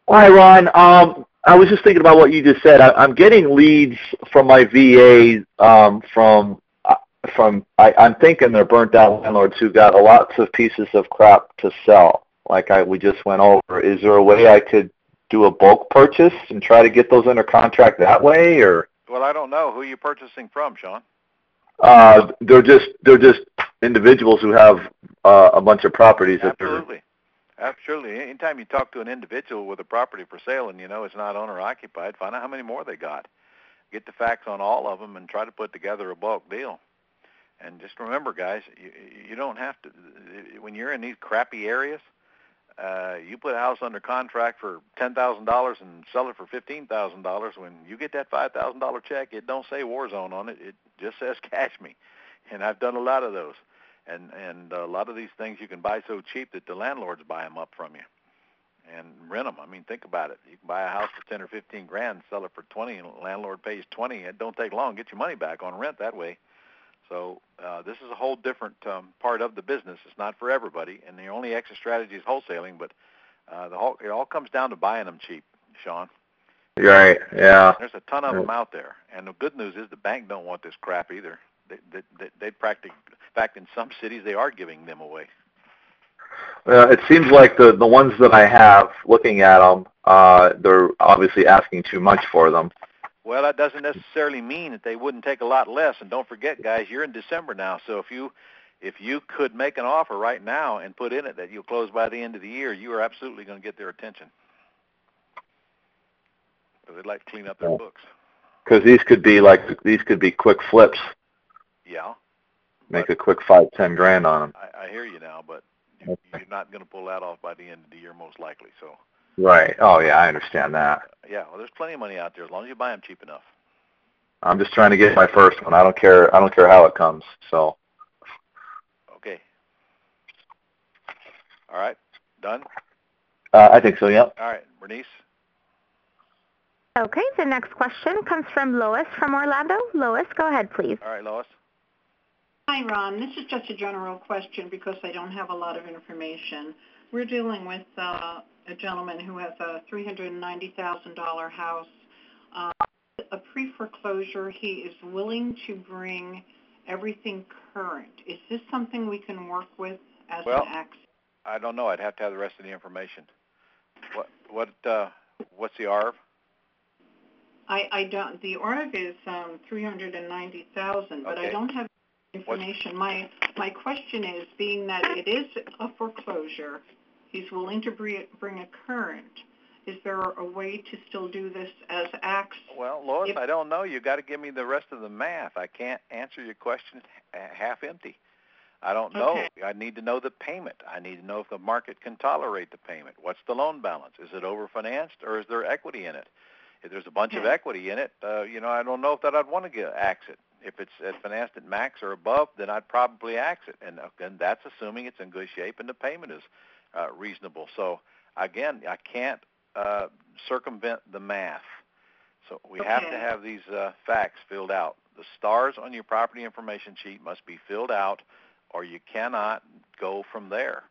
Hi, Ron. Um, I was just thinking about what you just said. I, I'm getting leads from my VA um, from uh, from. I, I'm thinking they're burnt out landlords who got lots of pieces of crap to sell. Like I we just went over. Is there a way I could do a bulk purchase and try to get those under contract that way, or Well, I don't know who you're purchasing from, Sean. uh, they're just they're just individuals who have uh, a bunch of properties that they're Absolutely. Anytime you talk to an individual with a property for sale and you know it's not owner occupied, find out how many more they got. Get the facts on all of them and try to put together a bulk deal. And just remember, guys, you, you don't have to. When you're in these crappy areas, uh, you put a house under contract for ten thousand dollars and sell it for fifteen thousand dollars. When you get that five thousand dollar check, it don't say war zone on it. It just says cash me. And I've done a lot of those. And and a lot of these things you can buy so cheap that the landlords buy them up from you and rent them. I mean, think about it. You can buy a house for ten or fifteen grand, sell it for twenty, and the landlord pays twenty. It don't take long. Get your money back on rent that way. So uh, this is a whole different um, part of the business. It's not for everybody, and the only exit strategy is wholesaling. But uh, the whole it all comes down to buying them cheap, Sean. right. Yeah. There's a ton of them out there, and the good news is the bank don't want this crap either. They they they, practically, in fact, in some cities they are giving them away. Uh, it seems like the the ones that I have, looking at them, uh, they're obviously asking too much for them. Well, that doesn't necessarily mean that they wouldn't take a lot less. And don't forget, guys, you're in December now. So if you if you could make an offer right now and put in it that you'll close by the end of the year, you are absolutely going to get their attention. Because they'd like to clean up their books. Because these could be like these could be quick flips. Yeah, Make a quick five ten grand on them. I, I hear you now, but you, you're not going to pull that off by the end of the year, most likely. So, Right. Oh yeah, I understand that. yeah, well, there's plenty of money out there as long as you buy them cheap enough. I'm just trying to get my first one. I don't care. I don't care how it comes. So Okay. All right, done. uh, I think so. Yep. All right, Bernice. Okay, the next question comes from Lois from Orlando. Lois, go ahead, please. All right, Lois. Hi, Ron. This is just a general question because I don't have a lot of information. We're dealing with uh, a gentleman who has a $390,000 house. Uh, a pre-foreclosure, he is willing to bring everything current. Is this something we can work with as Well- an act? I don't know. I'd have to have the rest of the information. What what uh what's the ARV? I, I don't, the ARV is um, 390,000, but I don't have information. My, my question is, being that it is a foreclosure, he's willing to bring, bring a current, is there a way to still do this as acts? Well, Lois, If- I don't know. You got to give me the rest of the math. I can't answer your question h- half empty. I don't know. Okay. I need to know the payment. I need to know if the market can tolerate the payment. What's the loan balance? Is it overfinanced or is there equity in it? If there's a bunch of Okay. equity in it, uh, you know, I don't know if that I'd want to get axe it. If it's at financed at max or above, then I'd probably axe it, and uh, and that's assuming it's in good shape and the payment is uh, reasonable. So again, I can't uh, circumvent the math. So we have to have these uh, facts filled out. The stars on your property information sheet must be filled out, or you cannot go from there.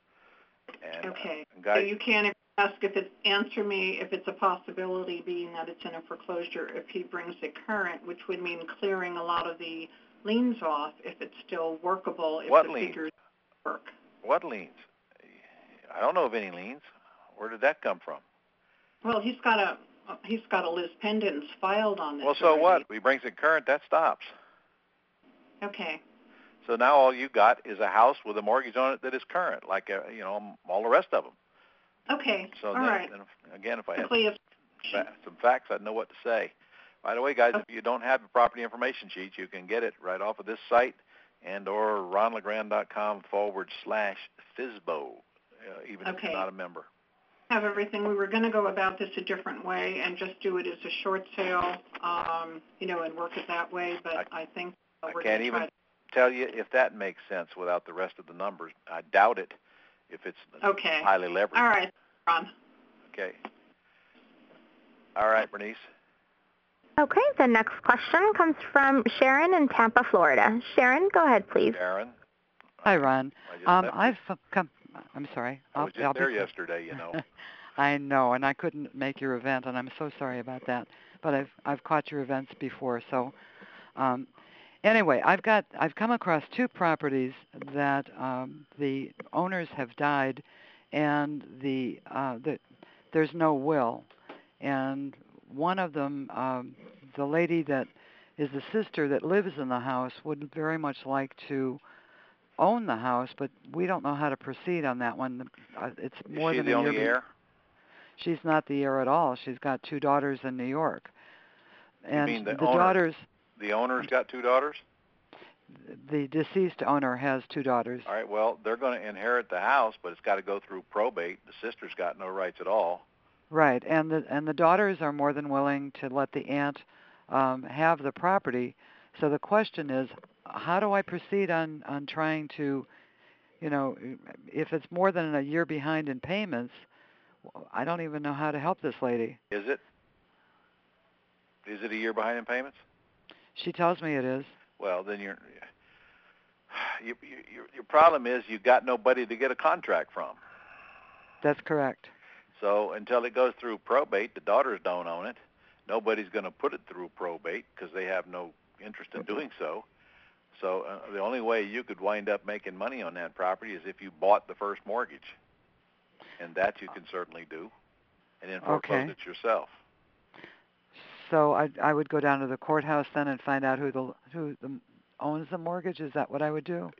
And, uh, Okay. So you can't ask if it's, answer me if it's a possibility, being that it's in a foreclosure, if he brings it current, which would mean clearing a lot of the liens off, if it's still workable, if What the liens? figures work. what liens? I don't know of any liens. Where did that come from? Well, he's got a, he's got a lis pendens filed on this Well, so what? already. If he brings it current, that stops. Okay, So now all you got is a house with a mortgage on it that is current, like uh, you know all the rest of them. Okay, So all then, right. then if- again, if I had Simply if- fa- some facts, I'd know what to say. By the way, guys, if you don't have the property information sheet, you can get it right off of this site and or ronlegrand.com forward slash FISBO, uh, even if you're not a member. have everything. We were going to go about this a different way and just do it as a short sale, um, you know, and work it that way, but I think uh, I we're can't even to. tell you if that makes sense without the rest of the numbers. I doubt it if it's Okay. highly leveraged. All right, Ron. Okay. All right, Bernice. Okay, the next question comes from Sharon in Tampa, Florida. Sharon, go ahead, please. Sharon. Hi, Ron. I just Um, left I've come. I'm sorry. I I'll, was just I'll there be, yesterday, you know. I know, and I couldn't make your event, and I'm so sorry about that. But I've I've caught your events before, so um, anyway, I've got I've come across two properties that um, the owners have died, and the uh, the there's no will, and one of them, um, the lady that is the sister that lives in the house would very much like to own the house, but we don't know how to proceed on that one. Uh, It's more she than the a only year. heir? She's not the heir at all. She's got two daughters in New York, and mean the the daughters, The owner's got two daughters? the deceased owner has two daughters. All right, well, they're going to inherit the house, but it's got to go through probate. The sister's got no rights at all. Right, and the and the daughters are more than willing to let the aunt um, have the property. So the question is, how do I proceed on on trying to, you know, if it's more than a year behind in payments, I don't even know how to help this lady. Is it? Is it a year behind in payments? She tells me it is. Well, then you're, you, you, your, your problem is you got nobody to get a contract from. That's correct. So until it goes through probate, the daughters don't own it. Nobody's going to put it through probate because they have no interest in doing so. So uh, the only way you could wind up making money on that property is if you bought the first mortgage, and that you can certainly do, and then foreclose Okay. it yourself. So I I would go down to the courthouse then and find out who the who the, owns the mortgage. Is that what I would do?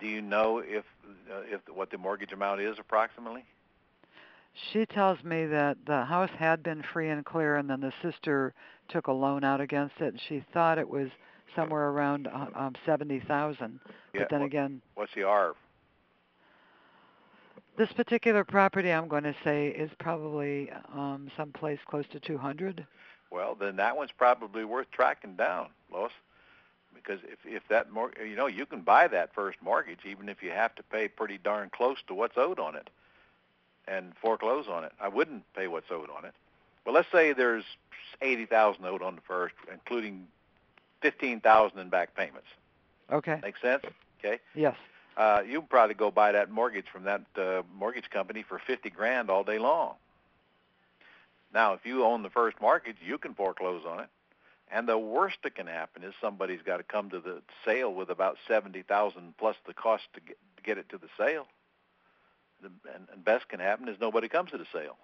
Do you know if uh, if what the mortgage amount is approximately? She tells me that the house had been free and clear, and then the sister took a loan out against it, and she thought it was somewhere around uh, um, seventy thousand. Yeah, But then what- again, What's the ARV? this particular property, I'm going to say, is probably um, someplace close to two hundred. Well, then that one's probably worth tracking down, Lois, because if if that mor- you know you can buy that first mortgage even if you have to pay pretty darn close to what's owed on it, and foreclose on it. I wouldn't pay what's owed on it. Well, let's say there's eighty thousand owed on the first, including fifteen thousand in back payments. Okay. Make sense? Okay. Yes. Uh, you can probably go buy that mortgage from that uh, mortgage company for fifty grand all day long. Now, if you own the first mortgage, you can foreclose on it. And the worst that can happen is somebody's got to come to the sale with about seventy thousand plus the cost to get to get it to the sale. The, and, and best can happen is nobody comes to the sale.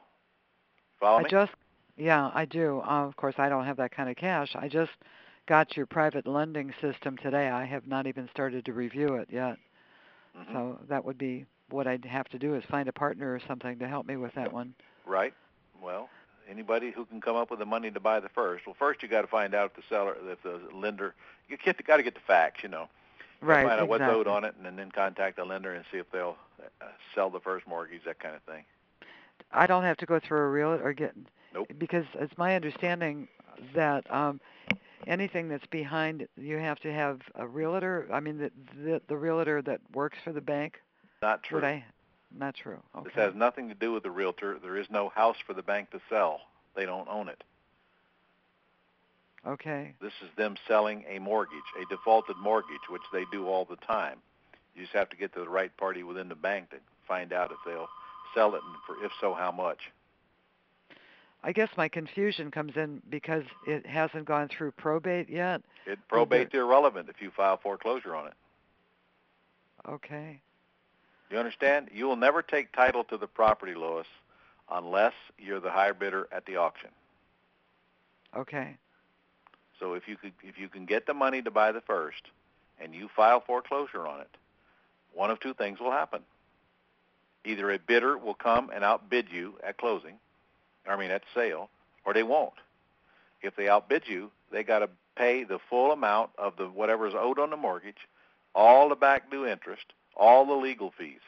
Follow I me? just, yeah, I do. Uh, of course, I don't have that kind of cash. I just got your private lending system today. I have not even started to review it yet. Mhm. So that would be what I'd have to do is find a partner or something to help me with that one. Right. Well, anybody who can come up with the money to buy the first. Well, first you got to find out if the seller, if the lender, you got to get the facts, you know. Right. Find out what's owed on it, and then contact the lender and see if they'll uh, sell the first mortgage, that kind of thing. I don't have to go through a realtor or get Nope. Because it's my understanding that um, anything that's behind, you have to have a realtor. I mean, the the, the realtor that works for the bank. Not true. Would I? Not true. Okay. This has nothing to do with the realtor. There is no house for the bank to sell. They don't own it. Okay. This is them selling a mortgage, a defaulted mortgage, which they do all the time. You just have to get to the right party within the bank to find out if they'll sell it, and for if so, how much. I guess my confusion comes in because it hasn't gone through probate yet. It probate's irrelevant if you file foreclosure on it. Okay. You understand? You will never take title to the property, Lois, unless you're the higher bidder at the auction. Okay. So if you could, if you can get the money to buy the first, and you file foreclosure on it, one of two things will happen. Either a bidder will come and outbid you at closing, I mean at sale, or they won't. If they outbid you, they got to pay the full amount of the whatever is owed on the mortgage, all the back due interest, all the legal fees.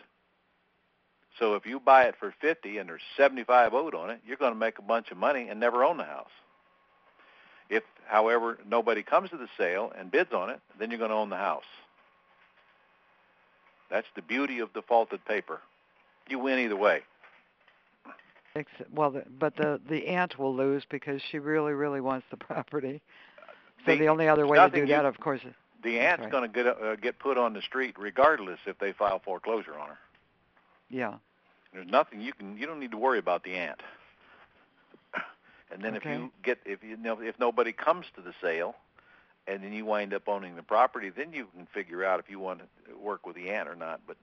So if you buy it for 50 and there's 75 owed on it, you're going to make a bunch of money and never own the house. If, however, nobody comes to the sale and bids on it, then you're going to own the house. That's the beauty of defaulted paper. You win either way. Well, but the the aunt will lose because she really, really wants the property. So the, The- only other way to do you- that, of course, is The aunt's right. going to get uh, get put on the street regardless if they file foreclosure on her. yeah. There's nothing you can you don't need to worry about the aunt. And then if you get if you know if nobody comes to the sale, and then you wind up owning the property, then you can figure out if you want to work with the aunt or not. But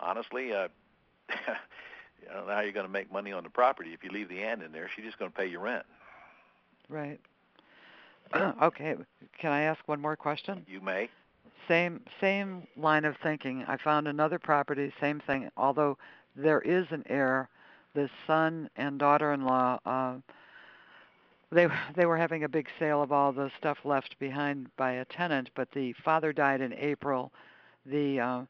honestly, uh, I don't know how you're going to make money on the property if you leave the aunt in there. She's just going to pay you rent. Right. okay. Can I ask one more question? You may. Same same line of thinking. I found another property, same thing. Although there is an heir, the son and daughter-in-law. Uh, they they were having a big sale of all the stuff left behind by a tenant, but the father died in April. The uh,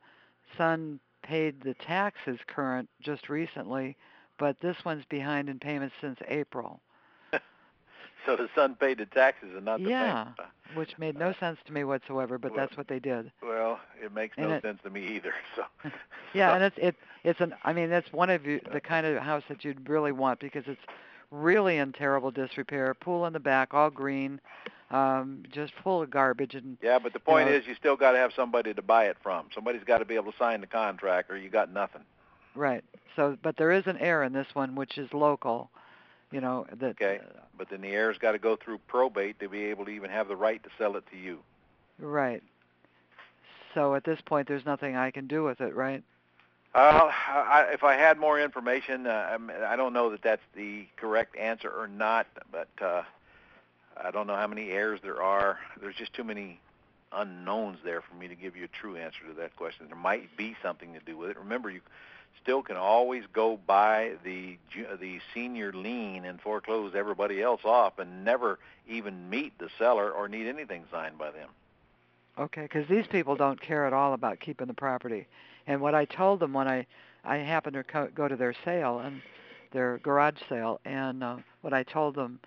son paid the taxes current just recently, but this one's behind in payments since April. So the son paid the taxes and not the Yeah. payment. which made no sense to me whatsoever, but Well, that's what they did. Well, it makes And no it- sense to me either. So. Yeah, so- and it's it it's an I mean that's one of you the kind of house that you'd really want because it's really in terrible disrepair. Pool in the back, all green, um, just full of garbage and Yeah, but the point know- is, you still got to have somebody to buy it from. Somebody's got to be able to sign the contract, or you got nothing. right. So, but there is an error in this one which is local. You know that. Okay. But then the heir's got to go through probate to be able to even have the right to sell it to you. Right. So at this point, there's nothing I can do with it, right? Uh, I, if I had more information, uh, I, I don't know that that's the correct answer or not, but uh, I don't know how many heirs there are. There's just too many unknowns there for me to give you a true answer to that question. There might be something to do with it. Remember, you still can always go buy the the senior lien and foreclose everybody else off, and never even meet the seller or need anything signed by them. Okay, because these people don't care at all about keeping the property. And what I told them when I I happened to co- go to their sale and their garage sale, and uh, what I told them,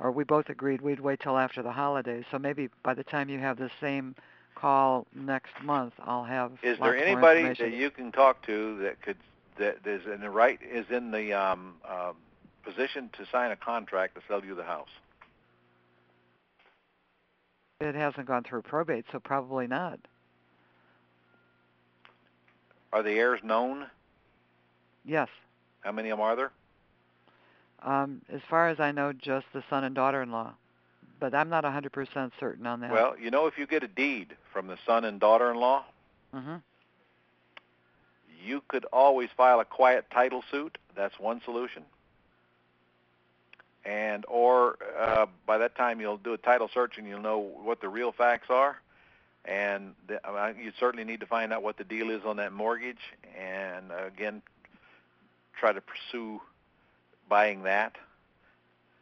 or we both agreed we'd wait till after the holidays. So maybe by the time you have the same call next month, I'll have Is there anybody that you can talk to that could that is in the right is in the um, um, position to sign a contract to sell you the house? It hasn't gone through probate, so probably not. Are the heirs known? Yes. How many of them are there? Um, as far as I know, just the son and daughter-in-law, but I'm not 100% certain on that. Well, you know, if you get a deed from the son and daughter-in-law, hmm you could always file a quiet title suit. That's one solution. And or uh, by that time you'll do a title search and you'll know what the real facts are. And the, you certainly need to find out what the deal is on that mortgage. And again, try to pursue buying that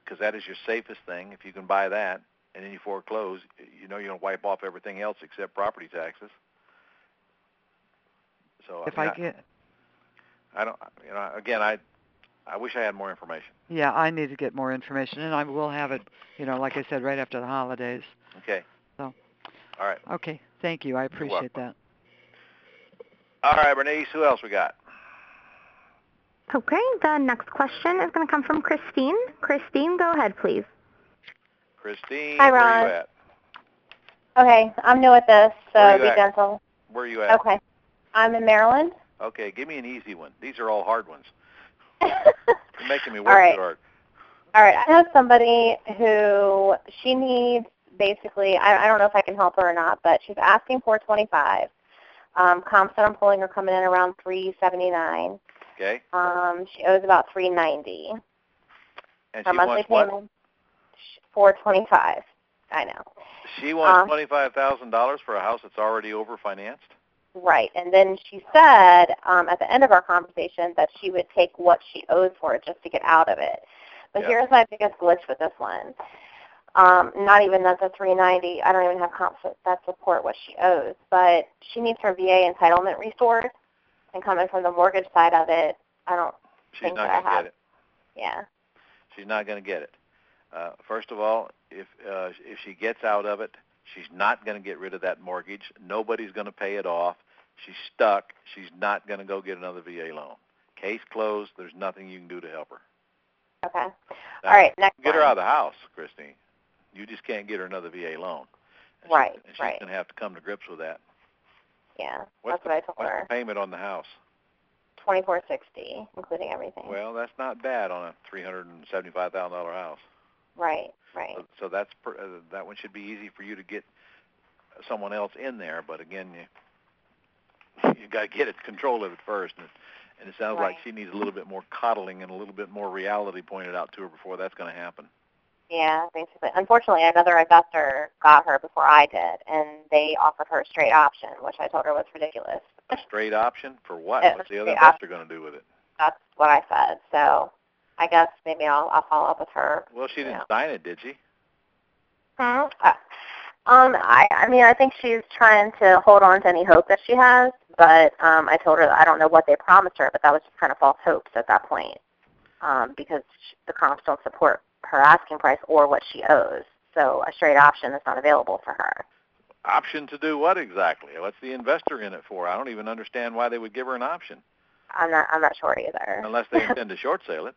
because that is your safest thing. If you can buy that and then you foreclose, you know you're going to wipe off everything else except property taxes. So If I, I get I don't, you know, again, I, I wish I had more information. Yeah, I need to get more information, and I will have it. You know, like I said, right after the holidays. Okay. So. All right. Okay. Thank you. I appreciate that. All right, Bernice. Who else we got? Okay, the next question is going to come from Christine. Christine, go ahead, please. Christine, Hi, where Ron. you at? Okay, I'm new at this, so be at? gentle. Where are you at? Okay. I'm in Maryland. Okay, give me an easy one. These are all hard ones. You're making me work right. too hard. right, I have somebody who she needs basically, I, I don't know if I can help her or not, but she's asking for 25. Um, comps that I'm pulling are coming in around 379. Okay. Um, she owes about 390. And Her she monthly wants what? payment 425. I know. She wants Um, thousand dollars for a house that's already over financed. Right. And then she said um, at the end of our conversation that she would take what she owes for it just to get out of it. But Yeah. here's my biggest glitch with this one. Um, not even that's a 390, I don't even have comps that- support what she owes, but she needs her VA entitlement restored. And coming from the mortgage side of it, I don't She's think not that I going to have. get it. Yeah. She's not going to get it. Uh, first of all, if uh, if she gets out of it, she's not going to get rid of that mortgage. Nobody's going to pay it off. She's stuck. She's not going to go get another VA loan. Case closed. There's nothing you can do to help her. Okay. Now, All right. Next Get her one. out of the house, Christine. You just can't get her another VA loan. And Right, She, and she's right. going to have to come to grips with that. Yeah. What's that's what I told What's her. the payment on the house? 2460, including everything. Well, that's not bad on a three hundred and seventy-five thousand dollar house. right. Right. So, so that's pr- uh, that one should be easy for you to get someone else in there. But again, you you got to get it control of it first, and, and it sounds like she needs a little bit more coddling and a little bit more reality pointed out to her before that's going to happen. Yeah, basically. Unfortunately, another investor got her before I did, and they offered her a straight option, which I told her was ridiculous. A straight option for what? Yeah, What's the other investor going to do with it? That's what I said. So I guess maybe I'll, I'll follow up with her. Well, she didn't sign it, did she? Hmm? Uh, um, I, I mean, I think she's trying to hold on to any hope that she has, but um, I told her that I don't know what they promised her, but that was just kind of false hopes at that point um, because sh the comps don't support her asking price or what she owes. So a straight option is not available for her. Option to do what exactly? What's the investor in it for? I don't even understand why they would give her an option I'm not. I'm not sure either. unless they intend to short sale it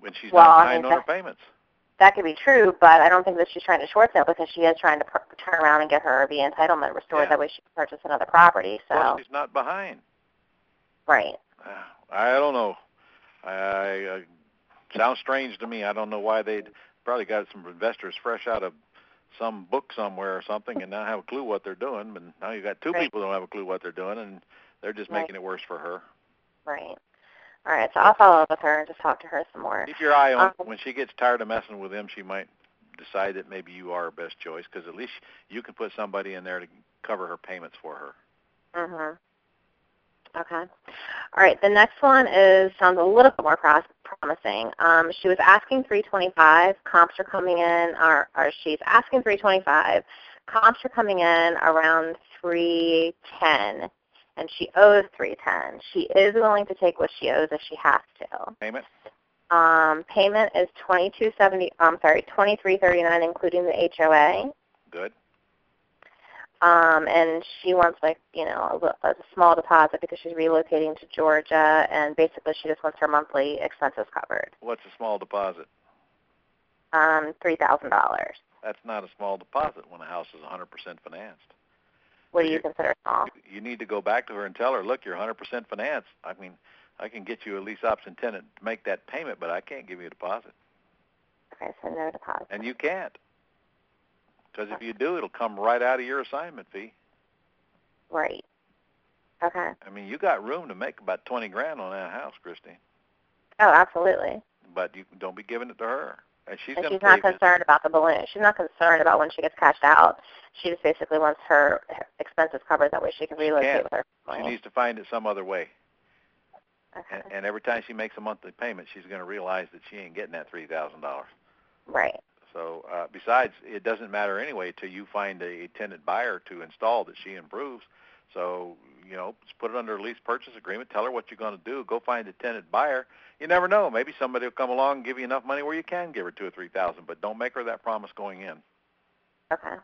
when she's Well, not I mean, on her that- payments. that could be true, but I don't think that she's trying to short sale because she is trying to pr- turn around and get her the entitlement restored. Yeah. That way she can purchase another property. So Well, she's not behind. right. Uh, I don't know. I, I uh, sounds strange to me. I don't know why they'd probably got some investors fresh out of some book somewhere or something and not have a clue what they're doing. But now you've got two Right. people who don't have a clue what they're doing, and they're just Right. making it worse for her. Right. All right. So I'll follow up with her and just talk to her some more. Keep your eye on Um, when she gets tired of messing with them. She might decide that maybe you are her best choice because at least you can put somebody in there to cover her payments for her. Mhm. Okay. All right. The next one is sounds a little bit more pros- promising. Um, she was asking 325. Comps are coming in, or, or she's asking 325. Comps are coming in around 310, and she owes 310. She is willing to take what she owes if she has to. Payment? Um, payment is 2270. I'm sorry, 2339, including the HOA. Good. Um, and she wants like you know a, a small deposit because she's relocating to Georgia, and basically she just wants her monthly expenses covered. What's a small deposit? Um, three thousand dollars. That's not a small deposit when a house is 100% financed. What do you You- consider small? you need to go back to her and tell her, look, you're 100% financed. I mean, I can get you a lease option tenant to make that payment, but I can't give you a deposit. Okay, so no deposit. And you can't. Because if you do, it'll come right out of your assignment fee. Right. Okay. I mean, you got room to make about 20 grand on that house, Christine. Oh, absolutely. But you don't be giving it to her. And she's and she's not concerned about the balloon. She's not concerned about when she gets cashed out. She just basically wants her expenses covered. That way she can relocate with her She needs to find it some other way. Okay. And, and every time she makes a monthly payment, she's going to realize that she ain't getting that $3,000. Right. So uh, besides, it doesn't matter anyway till you find a tenant buyer to install that she improves. So you know, just put it under a lease purchase agreement. Tell her what you're going to do. Go find a tenant buyer. You never know. Maybe somebody will come along and give you enough money where you can give her two or three thousand. But don't make her that promise going in. Okay.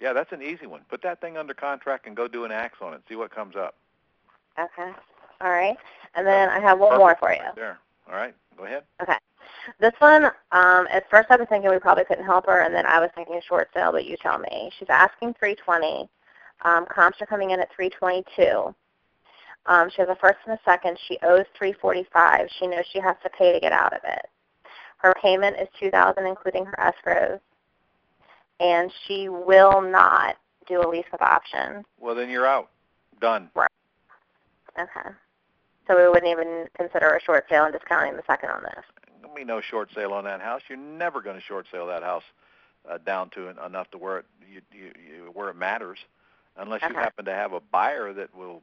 Yeah, that's an easy one. Put that thing under contract and go do an axe on it. See what comes up. Okay. All right. And then I have one more for you. Right there. All right. Go ahead. Okay. This one, um, at first I was thinking we probably couldn't help her, and then I was thinking a short sale, but you tell me. She's asking 320. Um, comps are coming in at 322. Um, she has a first and a second. She owes 345. She knows she has to pay to get out of it. Her payment is 2000 including her escrows. And she will not do a lease with option. Well, then you're out. Done. Right. Okay. So we wouldn't even consider a short sale and discounting the second on this. There'll be no short sale on that house. You're never going to short sale that house uh, down to enough to where it you, you, you, where it matters, unless you Okay. happen to have a buyer that will,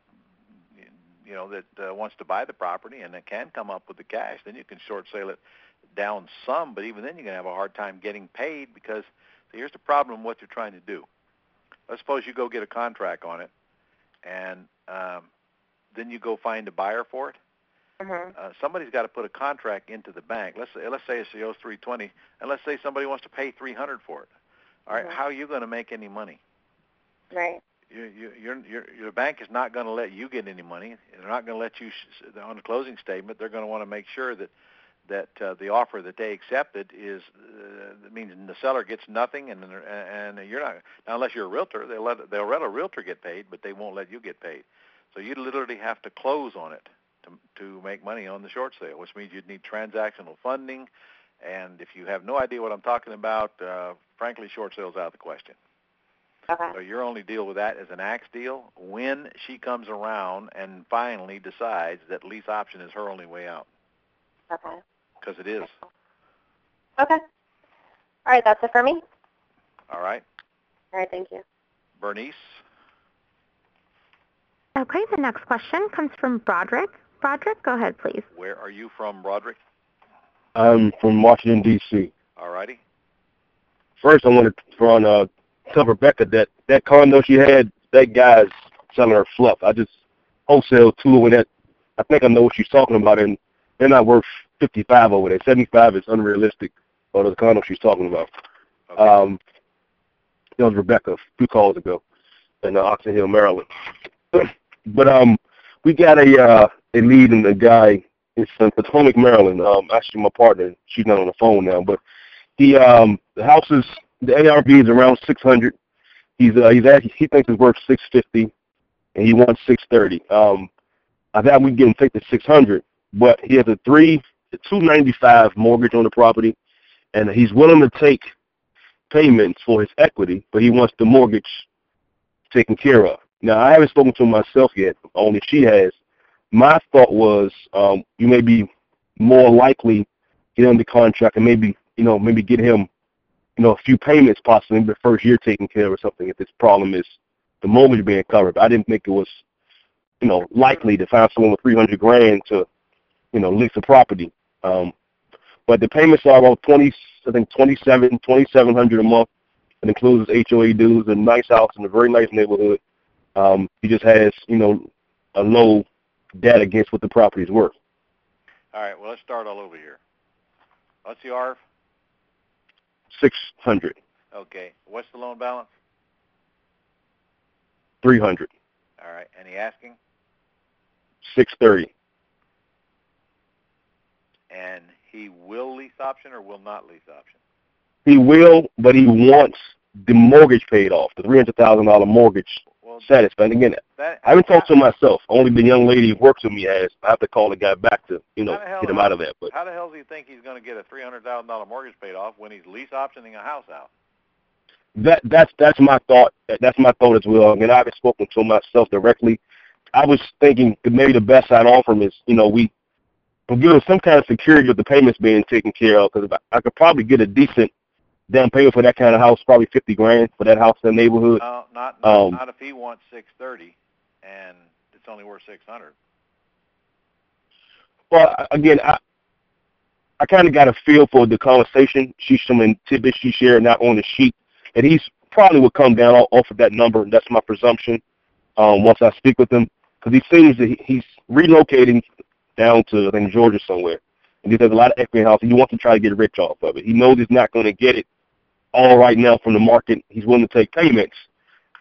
you know, that uh, wants to buy the property and that can come up with the cash. Then you can short sale it down some, but even then you're going to have a hard time getting paid because see, here's the problem: what you're trying to do. Let's suppose you go get a contract on it, and um, then you go find a buyer for it Mm-hmm. uh, somebody's got to put a contract into the bank. Let's say, let's say it's the owes 320, and let's say somebody wants to pay 300 for it. All right, Mhm. how are you going to make any money? Right. You, you, your, your, your bank is not going to let you get any money. They're not going to let you sh- on the closing statement. They're going to want to make sure that that uh, the offer that they accepted is uh, means the seller gets nothing, and and you're not unless you're a realtor. They'll let they'll let a realtor get paid, but they won't let you get paid. So you literally have to close on it to to make money on the short sale, which means you'd need transactional funding. And if you have no idea what I'm talking about, uh, frankly, short sale's out of the question. Okay. So your only deal with that is an axe deal when she comes around and finally decides that lease option is her only way out, Okay. because it is. Okay. All right, that's it for me. All right, All right, thank you. Bernice. Okay, the next question comes from Broderick. Broderick, go ahead, please. Where are you from, Broderick? I'm from Washington D.C. All righty. First, I wanted to on uh, tell Rebecca that that condo she had, that guy's selling her fluff. I just wholesale two when that. I think I know what she's talking about, and they're not worth 55 over there. 75 is unrealistic for the condo she's talking about. Okay. Um, that was Rebecca a few calls ago in uh, Oxon Hill, Maryland. but um, we got a uh, a lead in the guy. It's in Potomac, Maryland. Um, actually, my partner. She's not on the phone now, but he um the house is the ARV is around 600. He's uh, he's at, he thinks it's worth 650, and he wants 630. Um, I thought we get him take the 600, but he has a three a 295 mortgage on the property, and he's willing to take payments for his equity, but he wants the mortgage taken care of. Now, I haven't spoken to myself yet, only she has. My thought was um, you may be more likely get under contract and maybe, you know, maybe get him, you know, a few payments possibly the first year taken care of something if this problem is the mortgage being covered. But I didn't think it was, you know, likely to find someone with 300 grand to, you know, lease a property. Um, but the payments are about 20, I think 27, 2700 a month. It includes HOA dues, a nice house in a very nice neighborhood. Um, he just has, you know, a low debt against what the property is worth. All right. Well, let's start all over here. What's the ARV? 600, Okay. What's the loan balance? 300, All right. Any asking? 630. And he will lease option or will not lease option? He will, but he wants the mortgage paid off, the $300,000 mortgage Well, satisfied. Again, that I haven't talked to him myself. Only the young lady who works with me has. I have to call the guy back to, you know, How the hell- get him out of that. But How the hell does he think he's going to get a three hundred thousand dollar mortgage paid off when he's lease optioning a house out? that that's that's my thought. That's my thought as well. And I haven't spoken to myself directly. I was thinking maybe the best I'd offer him is, you know, we we'll give him some kind of security of the payments being taken care of. Because I could probably get a decent down payment for that kind of house, probably fifty grand for that house in the neighborhood. No, not not, Um, not if he wants six thirty, and it's only worth six hundred. Well, again, I I kind of got a feel for the conversation. She's some tidbits she shared, not on the sheet, and he's probably would come down off of that number. That's my presumption. um, once I speak with him because he seems that he, he's relocating down to I think Georgia somewhere, and he has a lot of equity in house. And he wants to try to get rich off of it. He knows he's not going to get it all right now from the market. He's willing to take payments,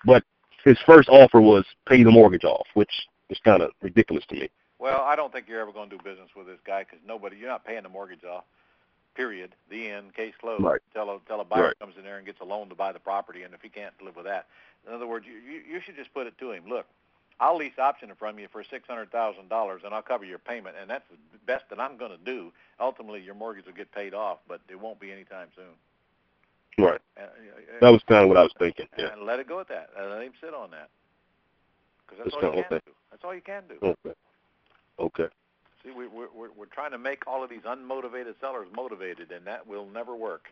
but his first offer was pay the mortgage off, which is kind of ridiculous to me. Well, I don't think you're ever going to do business with this guy because nobody, you're not paying the mortgage off. Period. The end. Case closed. Right. Tell a tell a buyer Right. comes in there and gets a loan to buy the property, and if he can't live with that, in other words, you you, you should just put it to him. Look, I'll lease option it from you for six hundred thousand dollars, and I'll cover your payment, and that's the best that I'm going to do. Ultimately, your mortgage will get paid off, but it won't be anytime soon. Right. Uh, That was kind of what I was thinking. Yeah. And let it go at that. And let him sit on that. Because that's That's all you can okay. do. That's all you can do. Okay. Okay. See, we, we're, we're, we're trying to make all of these unmotivated sellers motivated, and that will never work.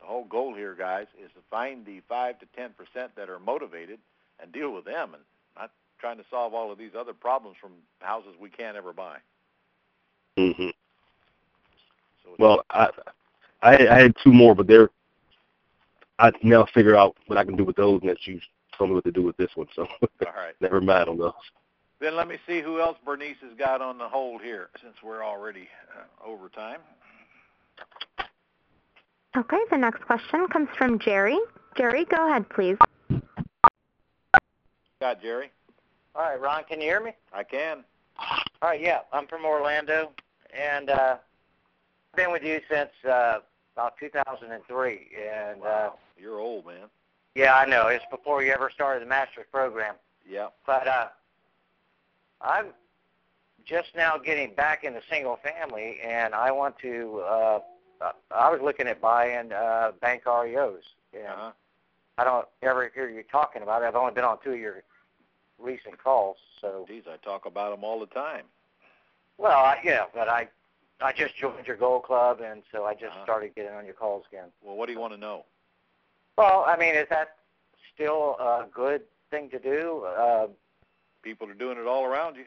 The whole goal here, guys, is to find the 5 to 10 percent that are motivated and deal with them, and not trying to solve all of these other problems from houses we can't ever buy. hmm So Well, I, I I had two more, but they're I now figure out what I can do with those, and that you told me what to do with this one. So all right. never mind on those. Then let me see who else Bernice has got on the hold here, since we're already uh, over time. Okay, the next question comes from Jerry. Jerry, go ahead, please. Got Jerry? All right, Ron, can you hear me? I can. All right, yeah, I'm from Orlando, and uh, I've been with you since uh, about 2003, and uh, Wow. You're old, man. yeah, I know it's before you ever started the master's program, Yeah. but uh, I'm just now getting back into single family, and I want to. Uh, I was looking at buying uh, bank REOs, and Uh-huh. I don't ever hear you talking about it. I've only been on two of your recent calls, so Geez, I talk about them all the time. Well, I, yeah, but I I just joined your Gold Club, and so I just Uh-huh. started getting on your calls again. Well, what do you want to know? Well, I mean, is that still a good thing to do? Uh, People are doing it all around you.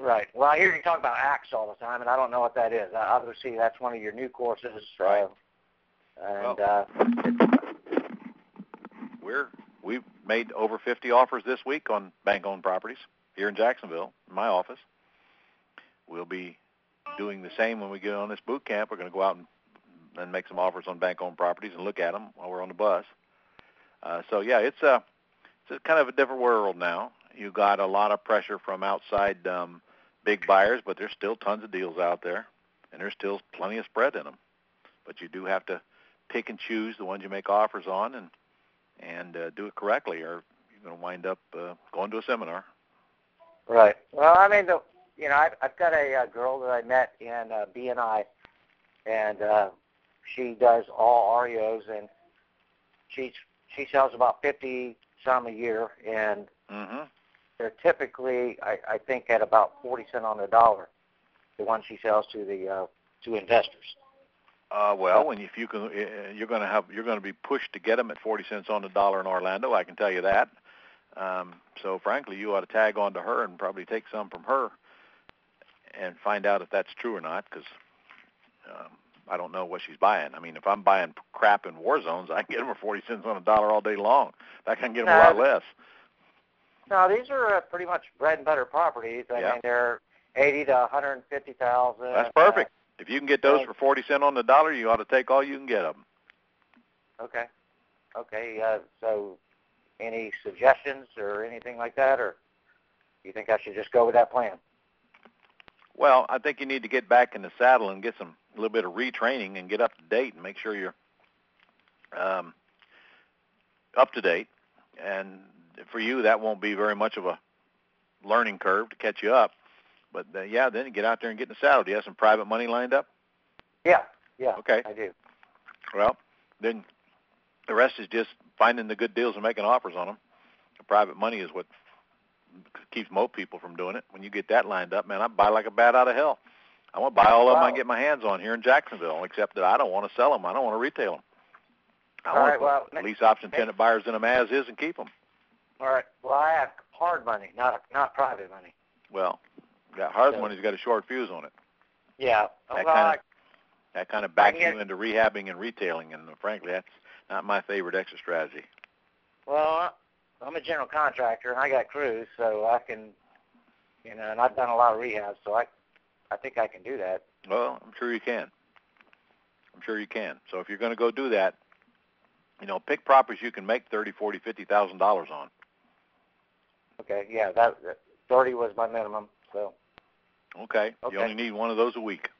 right. Well, I hear you talk about ACTS all the time, and I don't know what that is. Uh, Obviously, that's one of your new courses. Right. Uh, and Well- uh, We're we've made over 50 offers this week on bank-owned properties here in Jacksonville, in my office. We'll be doing the same when we get on this boot camp. We're going to go out and, and make some offers on bank-owned properties and look at them while we're on the bus. Uh, so yeah, it's a it's a kind of a different world now. You got a lot of pressure from outside um, big buyers, but there's still tons of deals out there, and there's still plenty of spread in them. But you do have to pick and choose the ones you make offers on, and and uh, do it correctly, or you're going to wind up uh, going to a seminar. right. Well, I mean, the, you know, I've, I've got a, uh girl that I met in uh, BNI, and uh, she does all REOs, and she's she sells about 50 some a year, and Mm-hmm. they're typically, I, I think, at about 40 cent on the dollar, the ones she sells to the uh, to investors. Uh, well, when if you can, uh, you're going to have you're going to be pushed to get them at 40 cents on the dollar in Orlando. I can tell you that. Um, so frankly, you ought to tag on to her and probably take some from her and find out if that's true or not, because um, I don't know what she's buying. I mean, if I'm buying crap in war zones, I can get them for 40 cents on a dollar all day long. I can get them a lot less. No, these are uh, pretty much bread and butter properties. I Yeah. mean, they're 80 to 150,000. That's perfect. If you can get those for 40 cents on the dollar, you ought to take all you can get of them. Uh, okay. Okay. Uh, so, any suggestions or anything like that, or do you think I should just go with that plan? Well, I think you need to get back in the saddle and get some a little bit of retraining and get up to date and make sure you're um, up to date. And for you, that won't be very much of a learning curve to catch you up. But uh, yeah, then you get out there and get in the saddle. Do you have some private money lined up? Yeah. Yeah. Okay. I do. Well, then the rest is just finding the good deals and making offers on them. The private money is what keeps most people from doing it. When you get that lined up, man, I buy like a bat out of hell. I want to buy all of them I can get my hands on here in Jacksonville, except that I don't want to sell them. I don't want to retail them. I All want right, to well, put lease option tenant buyers in them as is and keep them. All right. Well, I have hard money, not not private money. Well, got hard So- money's got a short fuse on it. Yeah. That well, kinda- That kind of backs can you into rehabbing and retailing, and frankly, that's not my favorite exit strategy. Well, I'm a general contractor and I got crews, so I can, you know, and I've done a lot of rehab, so I, I think I can do that. Well, I'm sure you can. I'm sure you can. So if you're going to go do that, you know, pick properties you can make thirty, forty, fifty thousand dollars on. Okay, yeah, that, that thirty was my minimum, so Okay. Okay. You only need one of those a week.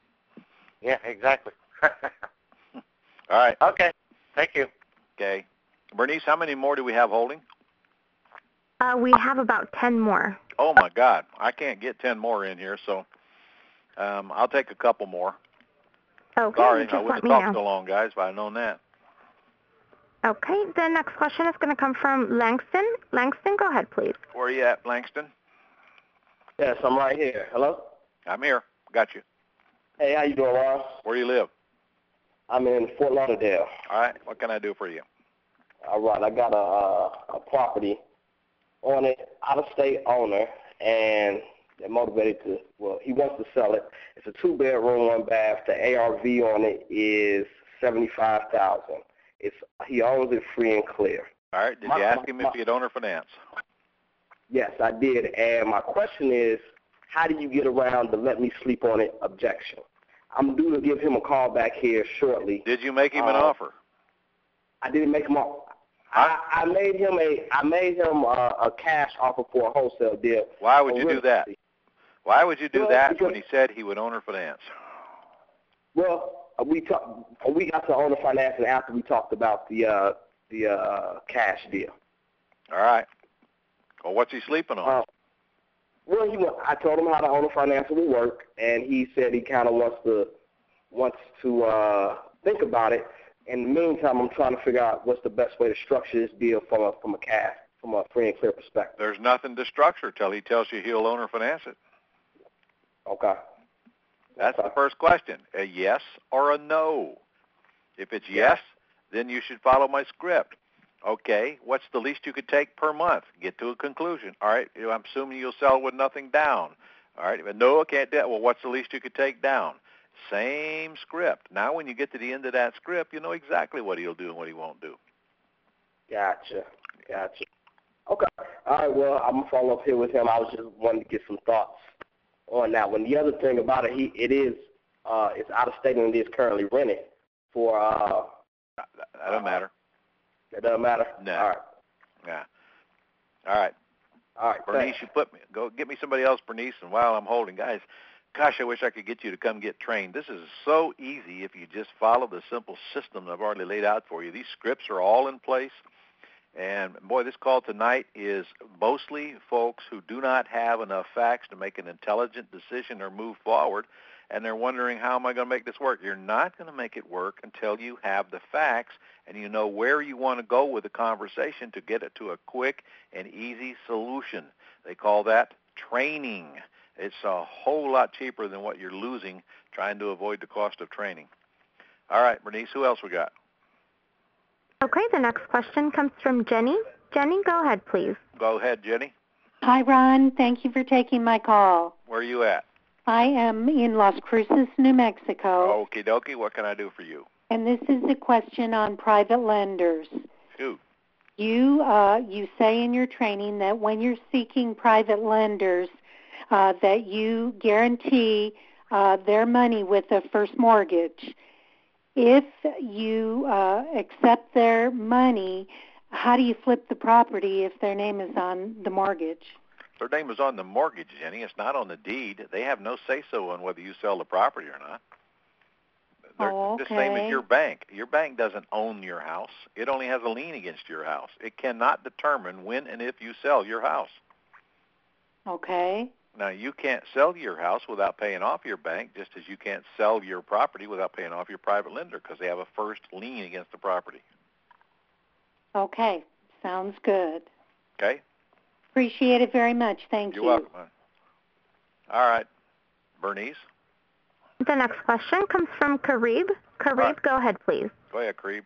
yeah, exactly. All right. okay, thank you. Okay. Bernice, how many more do we have holding? Uh, we have about 10 more. Oh my God, I can't get ten more in here, so um, I'll take a couple more. Okay, Sorry, just I let wouldn't me have talked so long, guys, if I'd known that. Okay, the next question is going to come from Langston. Langston, go ahead, please. Where are you at, Langston? Yes, I'm right here. Hello? I'm here. Got you. Hey, how you doing, Ron? Where do you live? I'm in Fort Lauderdale. All right. What can I do for you? All right, I got a uh, a property on it, out of state owner, and they're motivated to. Well, he wants to sell it. It's a two bedroom, one bath. The ARV on it is seventy five thousand. It's he owns it free and clear. All right. Did My- you ask my- him if he had owner finance? Yes, I did. And my question is, how do you get around the let me sleep on it objection? I'm due to give him a call back here shortly. Did you make him an Uh, offer? I didn't make him. A, I, I made him a. I made him a, a cash offer for a wholesale deal. Why would you do that? Why would you do Well, that when he said he would owner finance? Well, uh, we talk, uh, we got to owner finance after we talked about the uh, the uh, cash deal. All right. Well, what's he sleeping on? Uh, well, he I told him how the owner financing will work, and he said he kind of wants to wants to uh, think about it. In the meantime, I'm trying to figure out what's the best way to structure this deal from a from a cash from a free and clear perspective. There's nothing to structure till he tells you he'll owner finance it. Okay. That's the first question. A yes or a no. If it's yes, then you should follow my script. Okay, what's the least you could take per month? Get to a conclusion. All right, I'm assuming you'll sell with nothing down. All right, but no, I can't do that. Well, what's the least you could take down? Same script. Now, when you get to the end of that script, you know exactly what he'll do and what he won't do. Gotcha. Gotcha. Okay. All right. Well, I'm gonna follow up here with him. I was just wanting to get some thoughts on that one. The other thing about it, he it is uh it's out of state and it is currently rented for uh. That, that don't matter. It doesn't matter. No. All right. Yeah. All right. All right. Bernice, thanks. you put me. Go get me somebody else, Bernice. And while I'm holding, guys, gosh, I wish I could get you to come get trained. This is so easy if you just follow the simple system I've already laid out for you. These scripts are all in place. And boy, this call tonight is mostly folks who do not have enough facts to make an intelligent decision or move forward, and they're wondering how am I going to make this work? You're not going to make it work until you have the facts and you know where you want to go with the conversation to get it to a quick and easy solution. They call that training. It's a whole lot cheaper than what you're losing trying to avoid the cost of training. All right, Bernice, who else we got? Okay, the next question comes from Jenny. Jenny, go ahead, please. Go ahead, Jenny. Hi, Ron. Thank you for taking my call. Where are you at? I am in Las Cruces, New Mexico, Okie dokie, what can I do for you? and this is a question on private lenders. Shoot. You uh, you say in your training that when you're seeking private lenders, uh, that you guarantee uh, their money with a first mortgage. If you uh, accept their money, how do you flip the property if their name is on the mortgage? Their name is on the mortgage, Jenny. It's not on the deed. They have no say-so on whether you sell the property or not. They're Oh, the same as your bank. Your bank doesn't own your house. It only has a lien against your house. It cannot determine when and if you sell your house. Okay. Now, you can't sell your house without paying off your bank, just as you can't sell your property without paying off your private lender because they have a first lien against the property. Okay. Sounds good. Okay? Appreciate it very much. Thank You're you. welcome. hon. All right. Bernice, The next question comes from Karib. Karib, right. go ahead, please. go ahead, Creeb.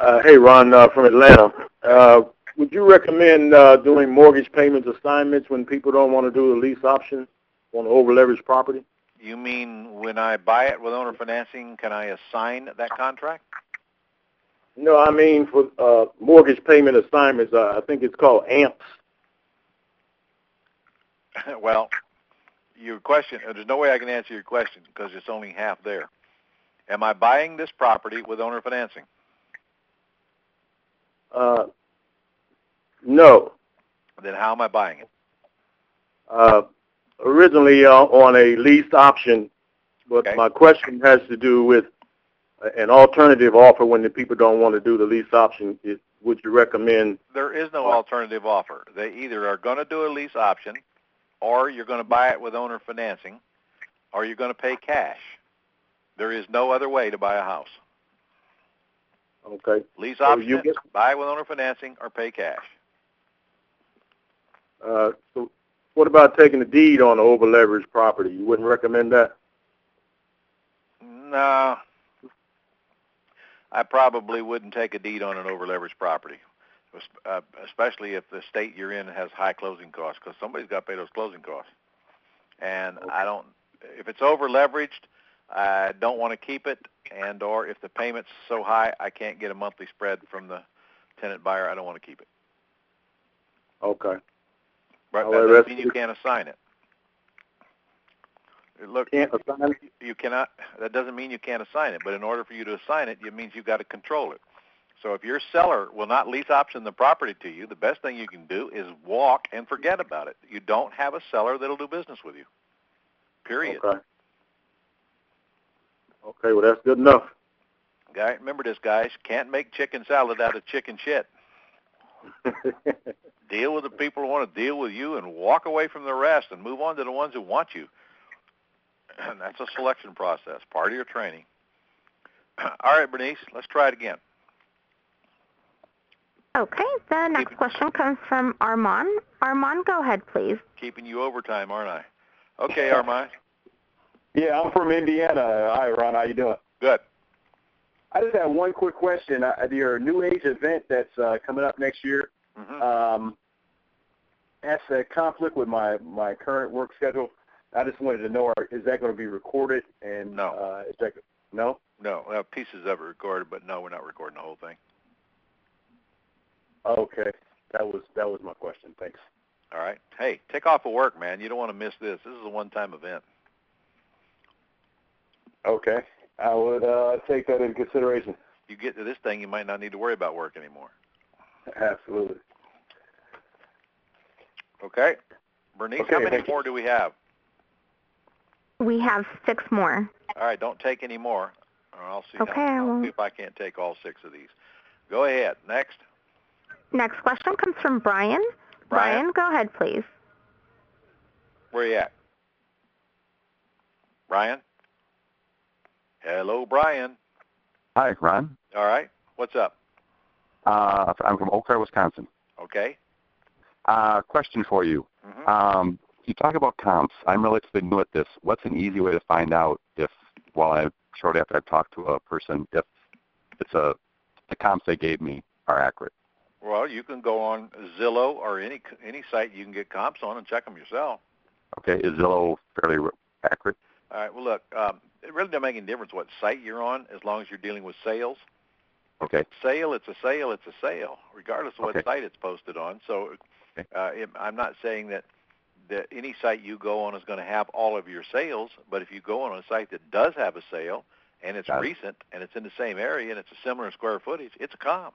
Uh, hey, Ron uh, from Atlanta. Uh, would you recommend uh, doing mortgage payments assignments when people don't want to do the lease option on over leveraged property? You mean when I buy it with owner financing, can I assign that contract? No, I mean for uh, mortgage payment assignments. Uh, I think it's called AMPS. well, your question, there's no way I can answer your question because it's only half there. Am I buying this property with owner financing? Uh, no. Then how am I buying it? Uh, originally uh, on a lease option, but Okay. my question has to do with an alternative offer when the people don't want to do the lease option. Is, would you recommend? There is no alternative offer. They either are going to do a lease option, or you're going to buy it with owner financing, or you're going to pay cash. There is no other way to buy a house. Okay. Lease So option, you get- buy with owner financing, or pay cash. Uh, so what about taking a deed on an over leveraged property? You wouldn't recommend that? No. I probably wouldn't take a deed on an over-leveraged property, uh, especially if the state you're in has high closing costs, because somebody's got to pay those closing costs. And I don't, if it's over-leveraged, I don't want to keep it, and or if the payment's so high I can't get a monthly spread from the tenant buyer, I don't want to keep it. Okay. But that doesn't mean you can't assign it. Look, Can't assign it? you cannot. That doesn't mean you can't assign it, but in order for you to assign it, it means you've got to control it. So if your seller will not lease option the property to you, the best thing you can do is walk and forget about it. You don't have a seller that'll do business with you. Period. Okay. Okay, well, that's good enough. Guy, remember this, guys. Can't make chicken salad out of chicken shit. Deal with the people who want to deal with you and walk away from the rest and move on to the ones who want you. And that's a selection process, part of your training. All right, Bernice, let's try it again. Okay, the next question comes from Armand. Armand, go ahead, please. Keeping you overtime, aren't I? Okay, Armand. Yeah, I'm from Indiana. Hi, Ron. How you doing? Good. I just have one quick question. Uh, your New Age event that's uh, coming up next year, Mm-hmm. um, that's a conflict with my my current work schedule. I just wanted to know: are- is that going to be recorded? And No. uh, is that no? No, pieces of it recorded, but no, we're not recording the whole thing. Okay, that was that was my question. Thanks. All right. Hey, take off of work, man. You don't want to miss this. This is a one-time event. Okay, I would uh, take that into consideration. You get to this thing, you might not need to worry about work anymore. Absolutely. Okay? Bernice, Okay, how many thank you. more do we have? We have six more. All right, don't take any more. Or I'll see, Okay, how, I I'll won't. see if I can't take all six of these. Go ahead. Next. Next question comes from Brian. Brian? go ahead, please. Where are you at? Brian? Hello, Brian. Hi, Ron. All right. What's up? Uh, I'm from Eau Claire, Wisconsin. Okay. Uh, question for you. Mhm. Um, you talk about comps. I'm relatively new at this. What's an easy way to find out if, while I shortly after I've talked to a person, if it's a the comps they gave me are accurate? Well, you can go on Zillow or any any site you can get comps on and check them yourself. Okay, is Zillow fairly accurate? All right. Well, look, um, it really doesn't make any difference what site you're on as long as you're dealing with sales. Okay. Sale, it's a sale, it's a sale, regardless of what Okay. site it's posted on. So, Okay. uh, it, I'm not saying that that any site you go on is going to have all of your sales, but if you go on a site that does have a sale and it's Got it. recent and it's in the same area and it's a similar square footage, it's a comp.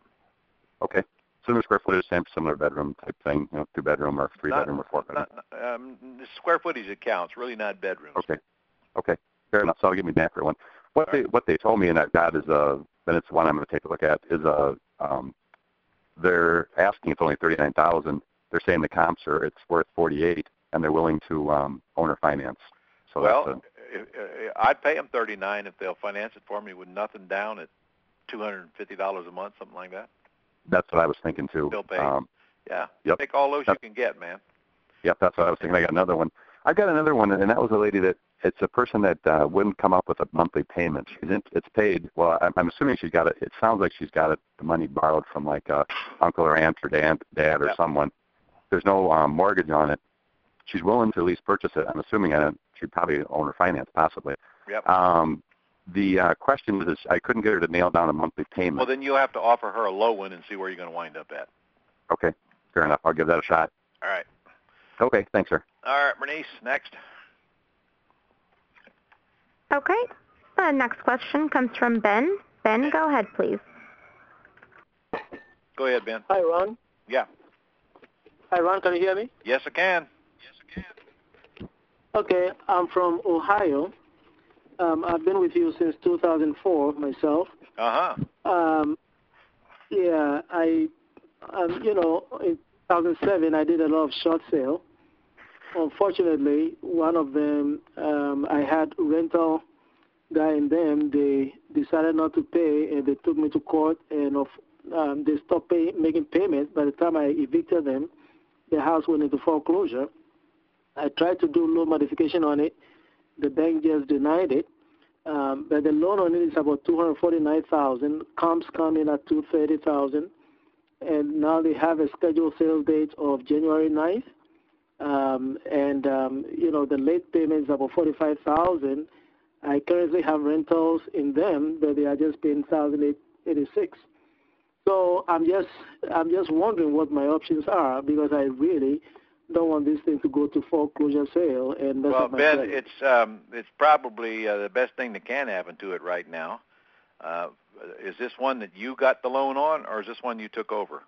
Okay. Similar square footage, same similar bedroom type thing, you know, two bedroom or three Not- bedroom or four bedroom. Not, um, square footage it counts, really not bedrooms. Okay. Okay. Fair enough. So I'll give me an accurate one. What they what they told me and I've got is a then it's one I'm going to take a look at is a um, they're asking it's only thirty nine thousand. They're saying the comps are it's worth forty eight and they're willing to um, owner finance. So well, that's uh, uh, I'd pay them 39 if they'll finance it for me with nothing down at $250 a month, something like that. that's what I was thinking too. Paid. Um, Yeah. Yep. Take all those Yep. you can get, man. Yep, that's what I was thinking. I got another one. I got another one, and that was a lady that it's a person that uh, wouldn't come up with a monthly payment. She's in, it's paid. Well, I'm, I'm assuming she's got it. It sounds like she's got it the money borrowed from like a uncle or aunt or dad, dad or Yep. someone. There's no um, mortgage on it. She's willing to at least purchase it. I'm assuming uh, she'd probably own or finance possibly. Yep. Um, the uh, question is I couldn't get her to nail down a monthly payment. Well, then you'll have to offer her a low one and see where you're going to wind up at. Okay, fair enough. I'll give that a shot. All right. Okay, thanks, sir. All right, Bernice, next. Okay. The next question comes from Ben. Ben, go ahead, please. Go ahead, Ben. Hi, Ron. Yeah. Hi, Ron. Can you hear me? Yes, I can. Yes, I can. Okay, I'm from Ohio. Um, I've been with you since 2004 myself. Uh huh. Um, yeah, I, um, you know, in 2007 I did a lot of short sale. Unfortunately, one of them um, I had rental guy in them. They decided not to pay, and they took me to court, and of, um, they stopped pay, making payments. By the time I evicted them, the house went into foreclosure. I tried to do loan modification on it. The bank just denied it. Um, but the loan on it is about two hundred forty-nine thousand. Comps come in at two thirty thousand, and now they have a scheduled sales date of January 9th. Um, and um, you know the late payment is about forty-five thousand. I currently have rentals in them, but they are just paying thousand eighty-six. So I'm just I'm just wondering what my options are because I really don't want this thing to go to foreclosure sale and mess Well, my Ben, credit. it's um, it's probably uh, the best thing that can happen to it right now. Uh, is this one that you got the loan on, or is this one you took over?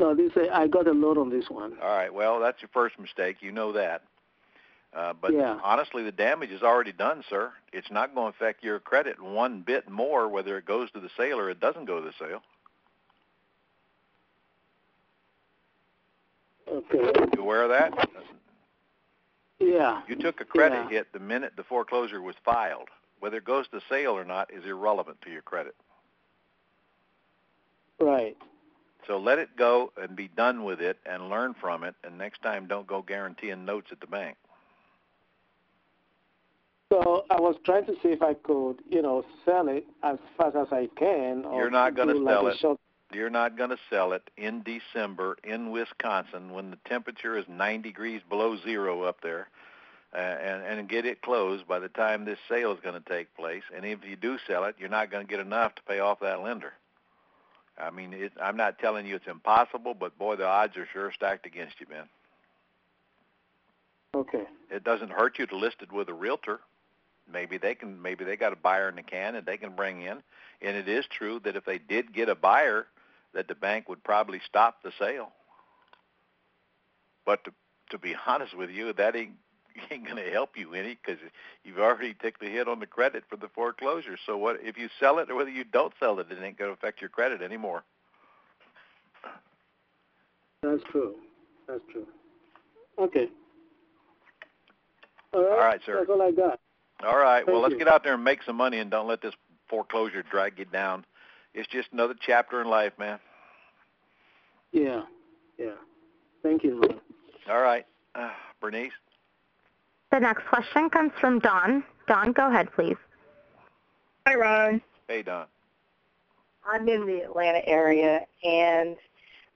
No, this I got a loan on this one. All right. Well, that's your first mistake. You know that. Uh, but Yeah. honestly, the damage is already done, sir. It's not going to affect your credit one bit more whether it goes to the sale or it doesn't go to the sale. Okay. You aware of that? Yeah. You took a credit Yeah. hit the minute the foreclosure was filed. Whether it goes to sale or not is irrelevant to your credit. Right. So let it go and be done with it and learn from it. And next time, don't go guaranteeing notes at the bank. So I was trying to see if I could, you know, sell it as fast as I can. Or You're not going to do like sell it. short- You're not going to sell it in December in Wisconsin when the temperature is 9 degrees below zero up there, uh, and and get it closed by the time this sale is going to take place. And if you do sell it, you're not going to get enough to pay off that lender. I mean, it, I'm not telling you it's impossible, but boy, the odds are sure stacked against you, man. Okay. It doesn't hurt you to list it with a realtor. Maybe they can. Maybe they got a buyer in the can and they can bring in. And it is true that if they did get a buyer, that the bank would probably stop the sale. But to to be honest with you, that ain't ain't going to help you any because you've already taken the hit on the credit for the foreclosure. So what if you sell it or whether you don't sell it, it ain't going to affect your credit anymore. That's true. That's true. Okay. All right. All right, sir. That's all I got. All right. well, let's you. get out there and make some money and don't let this foreclosure drag you down. It's just another chapter in life, man. Yeah. Yeah. Thank you. All right. Uh, Bernice? The next question comes from Don. Don, go ahead, please. Hi, Ron. Hey, Don. I'm in the Atlanta area, and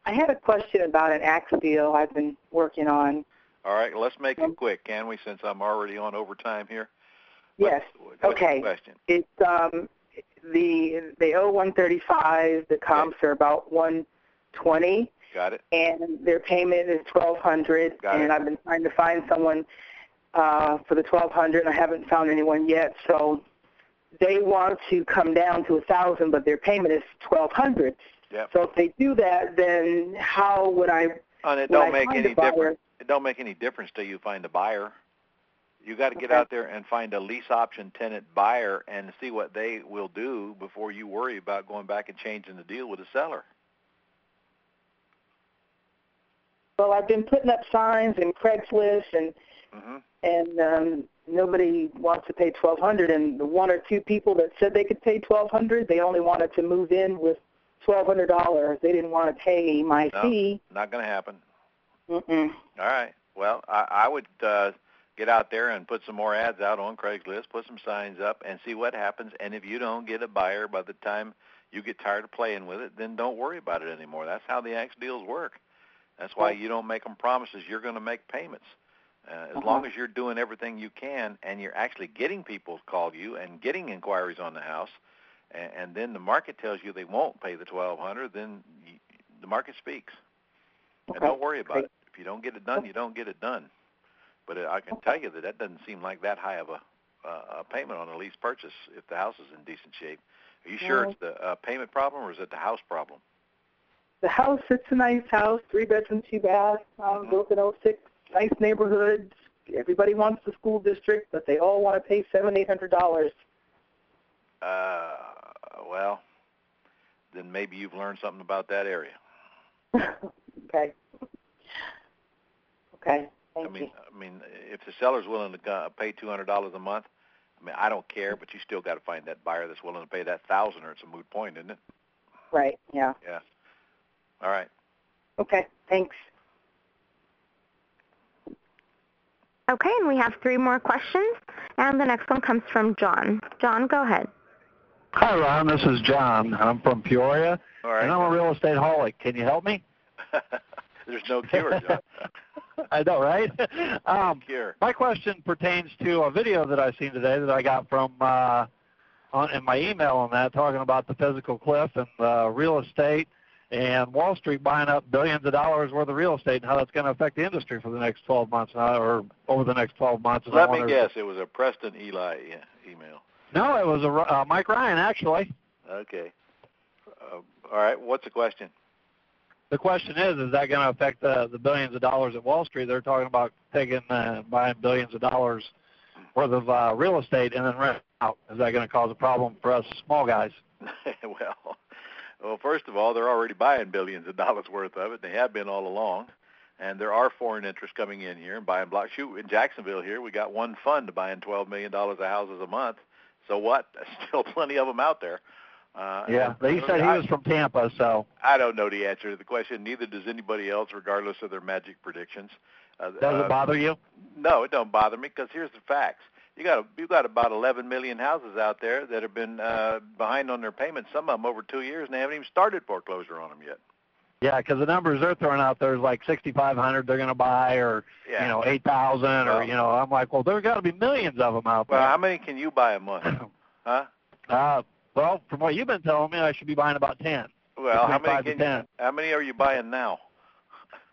I had a question about an ACTS deal I've been working on. All right. Let's make it quick, can we, since I'm already on overtime here? Yes. What's the Okay. question? It's um the they owe 135. The comps are about 120, Got it? and their payment is 1200. Got and it. I've been trying to find someone uh, for the 1200, I haven't found anyone yet. So they want to come down to a thousand, but their payment is 1200. Yep. So if they do that, then how would I? And it don't make any difference. It don't make any difference till you find a buyer. You got to get Okay. out there and find a lease option tenant buyer and see what they will do before you worry about going back and changing the deal with the seller. Well, I've been putting up signs in Craigslist, and hmm and um, nobody wants to pay twelve hundred. And the one or two people that said they could pay twelve hundred, they only wanted to move in with twelve hundred dollars. They didn't want to pay my No, fee. not going to happen. Mm-mm. All right. Well, I, I would uh, get out there and put some more ads out on Craigslist, put some signs up, and see what happens. And if you don't get a buyer by the time you get tired of playing with it, then don't worry about it anymore. That's how the ACTS deals work. That's why you don't make them promises. You're going to make payments. Uh, as Uh-huh. long as you're doing everything you can and you're actually getting people to call you and getting inquiries on the house, and, and then the market tells you they won't pay the twelve hundred, then you, the market speaks. And don't worry about great. it. If you don't get it done, you don't get it done. But uh, I can tell you that that doesn't seem like that high of a, uh, a payment on a lease purchase if the house is in decent shape. Are you sure it's the uh, payment problem or is it the house problem? The house, it's a nice house, three bedroom, two bath, um, built in '06, nice neighborhoods. Everybody wants the school district, but they all want to pay seven, eight hundred dollars. Uh, well, then maybe you've learned something about that area. Okay. Okay. Thank I mean, you. I mean, if the seller's willing to pay two hundred dollars a month, I mean, I don't care, but you still got to find that buyer that's willing to pay that thousand, or it's a moot point, isn't it? Right. Yeah. Yeah. All right. Okay. Thanks. Okay, and we have three more questions, and the next one comes from John. John, go ahead. Hi, Ron. This is John. I'm from Peoria, All right. and I'm a real estate holic. Can you help me? There's no cure, John. I know, right? Um, cure. my question pertains to a video that I seen today that I got from uh, on in my email on that, talking about the fiscal cliff and uh, real estate and Wall Street buying up billions of dollars worth of real estate and how that's going to affect the industry for the next 12 months or over the next 12 months. Let me guess, it was a Preston Ely email. No, it was a uh, Mike Ryan actually. Okay. Uh, all right. What's the question? The question is, is that going to affect the, the billions of dollars at Wall Street? They're talking about taking, uh, buying billions of dollars worth of uh, real estate and then rent out. Is that going to cause a problem for us small guys? well, well, first of all, they're already buying billions of dollars worth of it. They have been all along, and there are foreign interests coming in here and buying blocks. Shoot, in Jacksonville here, we got one fund buying twelve million dollars of houses a month. So what? There's still plenty of them out there. Uh, Yeah, he said he I- was from Tampa, so I don't know the answer to the question. Neither does anybody else, regardless of their magic predictions. Uh, does uh, it bother you? No, it don't bother me because here's the facts. You got you got about 11 million houses out there that have been uh, behind on their payments. Some of them over two years, and they haven't even started foreclosure on them yet. Yeah, because the numbers they're throwing out there is like 6,500 they're going to buy, or Yeah. you know 8,000, or Well- you know I'm like, well, there's got to be millions of them out there. Well, how many can you buy a month? Huh? Uh, well, from what you've been telling me, I should be buying about 10. Well, how many can 10. you, how many are you buying now?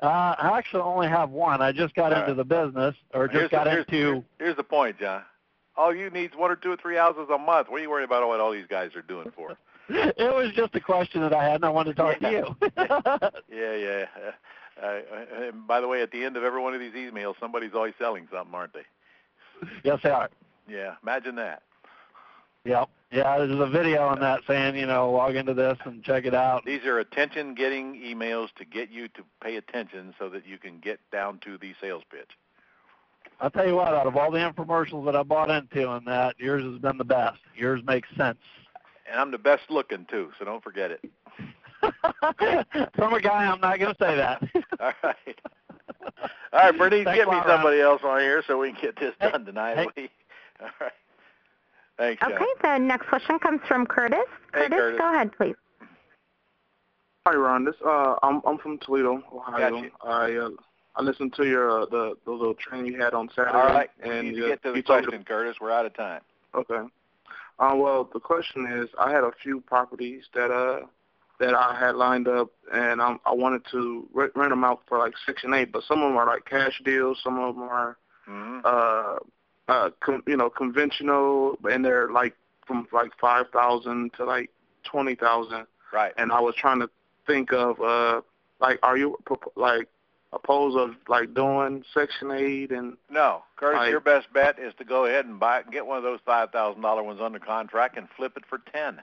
Uh, I actually only have one. I just got All into right. the business, or just Here's the- got here's- into. Here's the point, John. All you need is one or two or three houses a month. What are you worried about what all these guys are doing for? It was just a question that I had, and I wanted to talk to you. Yeah, yeah. Uh, uh, and by the way, at the end of every one of these emails, somebody's always selling something, aren't they? yes, they are. Yeah, imagine that. Yep. Yeah, there's a video on that saying, you know, log into this and check it out. These are attention-getting emails to get you to pay attention so that you can get down to the sales pitch. I'll tell you what, out of all the infomercials that I bought into and that, yours has been the best. Yours makes sense. And I'm the best looking too, so don't forget it. From a guy, I'm not going to say that. All right. All right, Bernice, Thanks get me lot, Ron. somebody else on here so we can get this Hey, done tonight. hey. All right. Thanks, John. Okay, the next question comes from Curtis. Hey, Curtis, Curtis. go ahead, please. Hi, Ron. This uh, I'm I'm from Toledo, Ohio. Gotcha. I uh, I listened to your uh, the the little training you had on Saturday. All right, and you get to the you told me question, Curtis. We're out of time. Okay. Uh, well, the question is, I had a few properties that uh that I had lined up, and um, I wanted to re- rent them out for like Section Eight, but some of them are like cash deals, some of them are hmm uh uh com- you know conventional, and they're like from like five thousand to like twenty thousand. Right. And I was trying to think of uh like, are you like opposed of like doing Section Eight and No, Curtis, I- your best bet is to go ahead and buy get one of those five thousand dollar ones under contract and flip it for ten.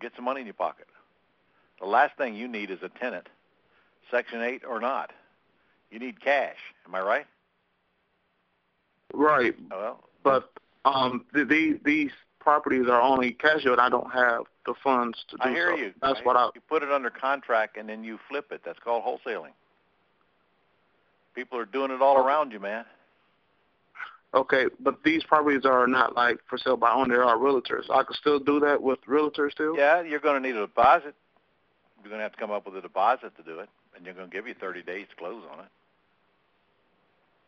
Get some money in your pocket. The last thing you need is a tenant, Section Eight or not. You need cash. Am I right? right? Well, But um, th- these these properties are only casual, and I don't have the funds to do so. I hear so. you. That's I- what I. You put it under contract and then you flip it. That's called wholesaling. People are doing it all around you, man. Okay, but these properties are not like for sale by owner; they are realtors. I could still do that with realtors too. Yeah, you're going to need a deposit. You're going to have to come up with a deposit to do it, and you're going to give you 30 days to close on it.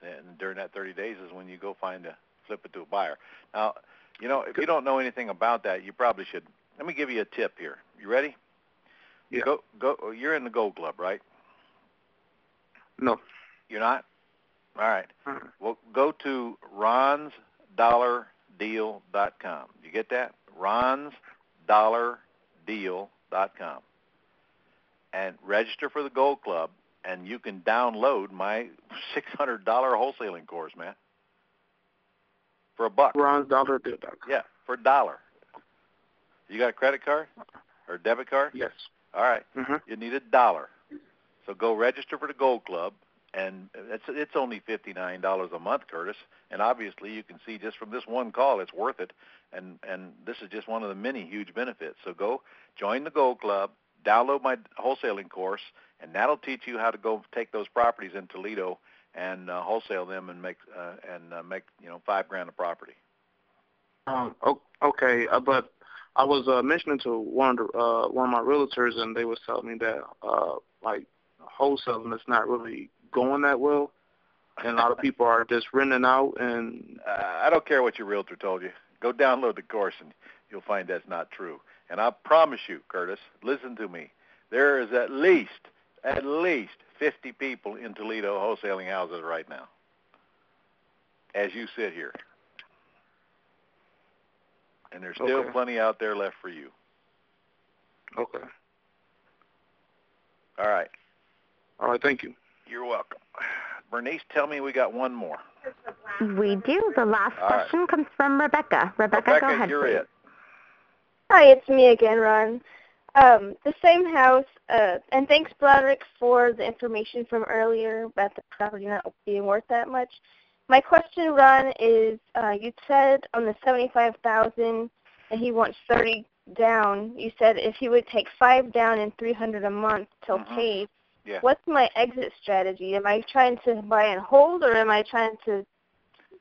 and during that 30 days is when you go find a flip it to a buyer. Now, you know, if you don't know anything about that, you probably should. Let me give you a tip here. You ready? Yeah. Go go. You're in the Gold Club, right? No. You're not. All right. Uh-uh. Well, go to ronsdollardeal.com. You get that? ronsdollardeal.com. And register for the Gold Club, and you can download my $600 wholesaling course, man. For a buck. RonsDollarDeal.com. Yeah, for a dollar. You got a credit card or a debit card? Yes. All right. Mm-hmm. You need a dollar. So go register for the Gold Club, and it's it's only fifty nine dollars a month, Curtis. And obviously, you can see just from this one call, it's worth it. And and this is just one of the many huge benefits. So go join the Gold Club, download my wholesaling course, and that'll teach you how to go take those properties in Toledo and uh, wholesale them and make uh, and uh, make you know five grand a property. Um, okay, uh, but I was uh, mentioning to one of the, uh, one of my realtors, and they was telling me that uh, like wholesaling is not really going that well, and a lot of people are just renting out. And Uh, I don't care what your realtor told you. Go download the course, and you'll find that's not true. And I promise you, Curtis, listen to me. There is at least at least 50 people in Toledo wholesaling houses right now, as you sit here. And there's still Okay. plenty out there left for you. okay, All right. all right, thank you. You're welcome. Bernice, tell me we got one more. We do. The last All right. question comes from Rebecca. Rebecca, Rebecca, go ahead, you're please. it. Hi, it's me again, Ron. Um, the same house, uh, and thanks, Broderick, for the information from earlier about the property not being worth that much. My question, Ron, is uh, you said on the seventy-five thousand, and he wants thirty down. You said if he would take five down and three hundred a month till Mhm. paid. Yeah. What's my exit strategy? Am I trying to buy and hold, or am I trying to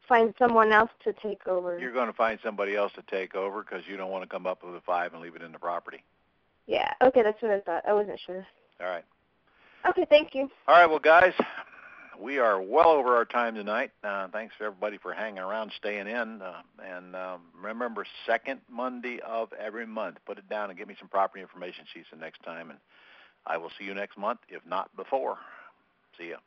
find someone else to take over? You're going to find somebody else to take over because you don't want to come up with a five and leave it in the property. Yeah. Okay, that's what I thought. I wasn't sure. All right. Okay, thank you. All right, well, guys, we are well over our time tonight. Uh, thanks for everybody for hanging around, staying in, uh, and um, remember, second Monday of every month. Put it down and get me some property information sheets the next time, and I will see you next month, if not before. See ya.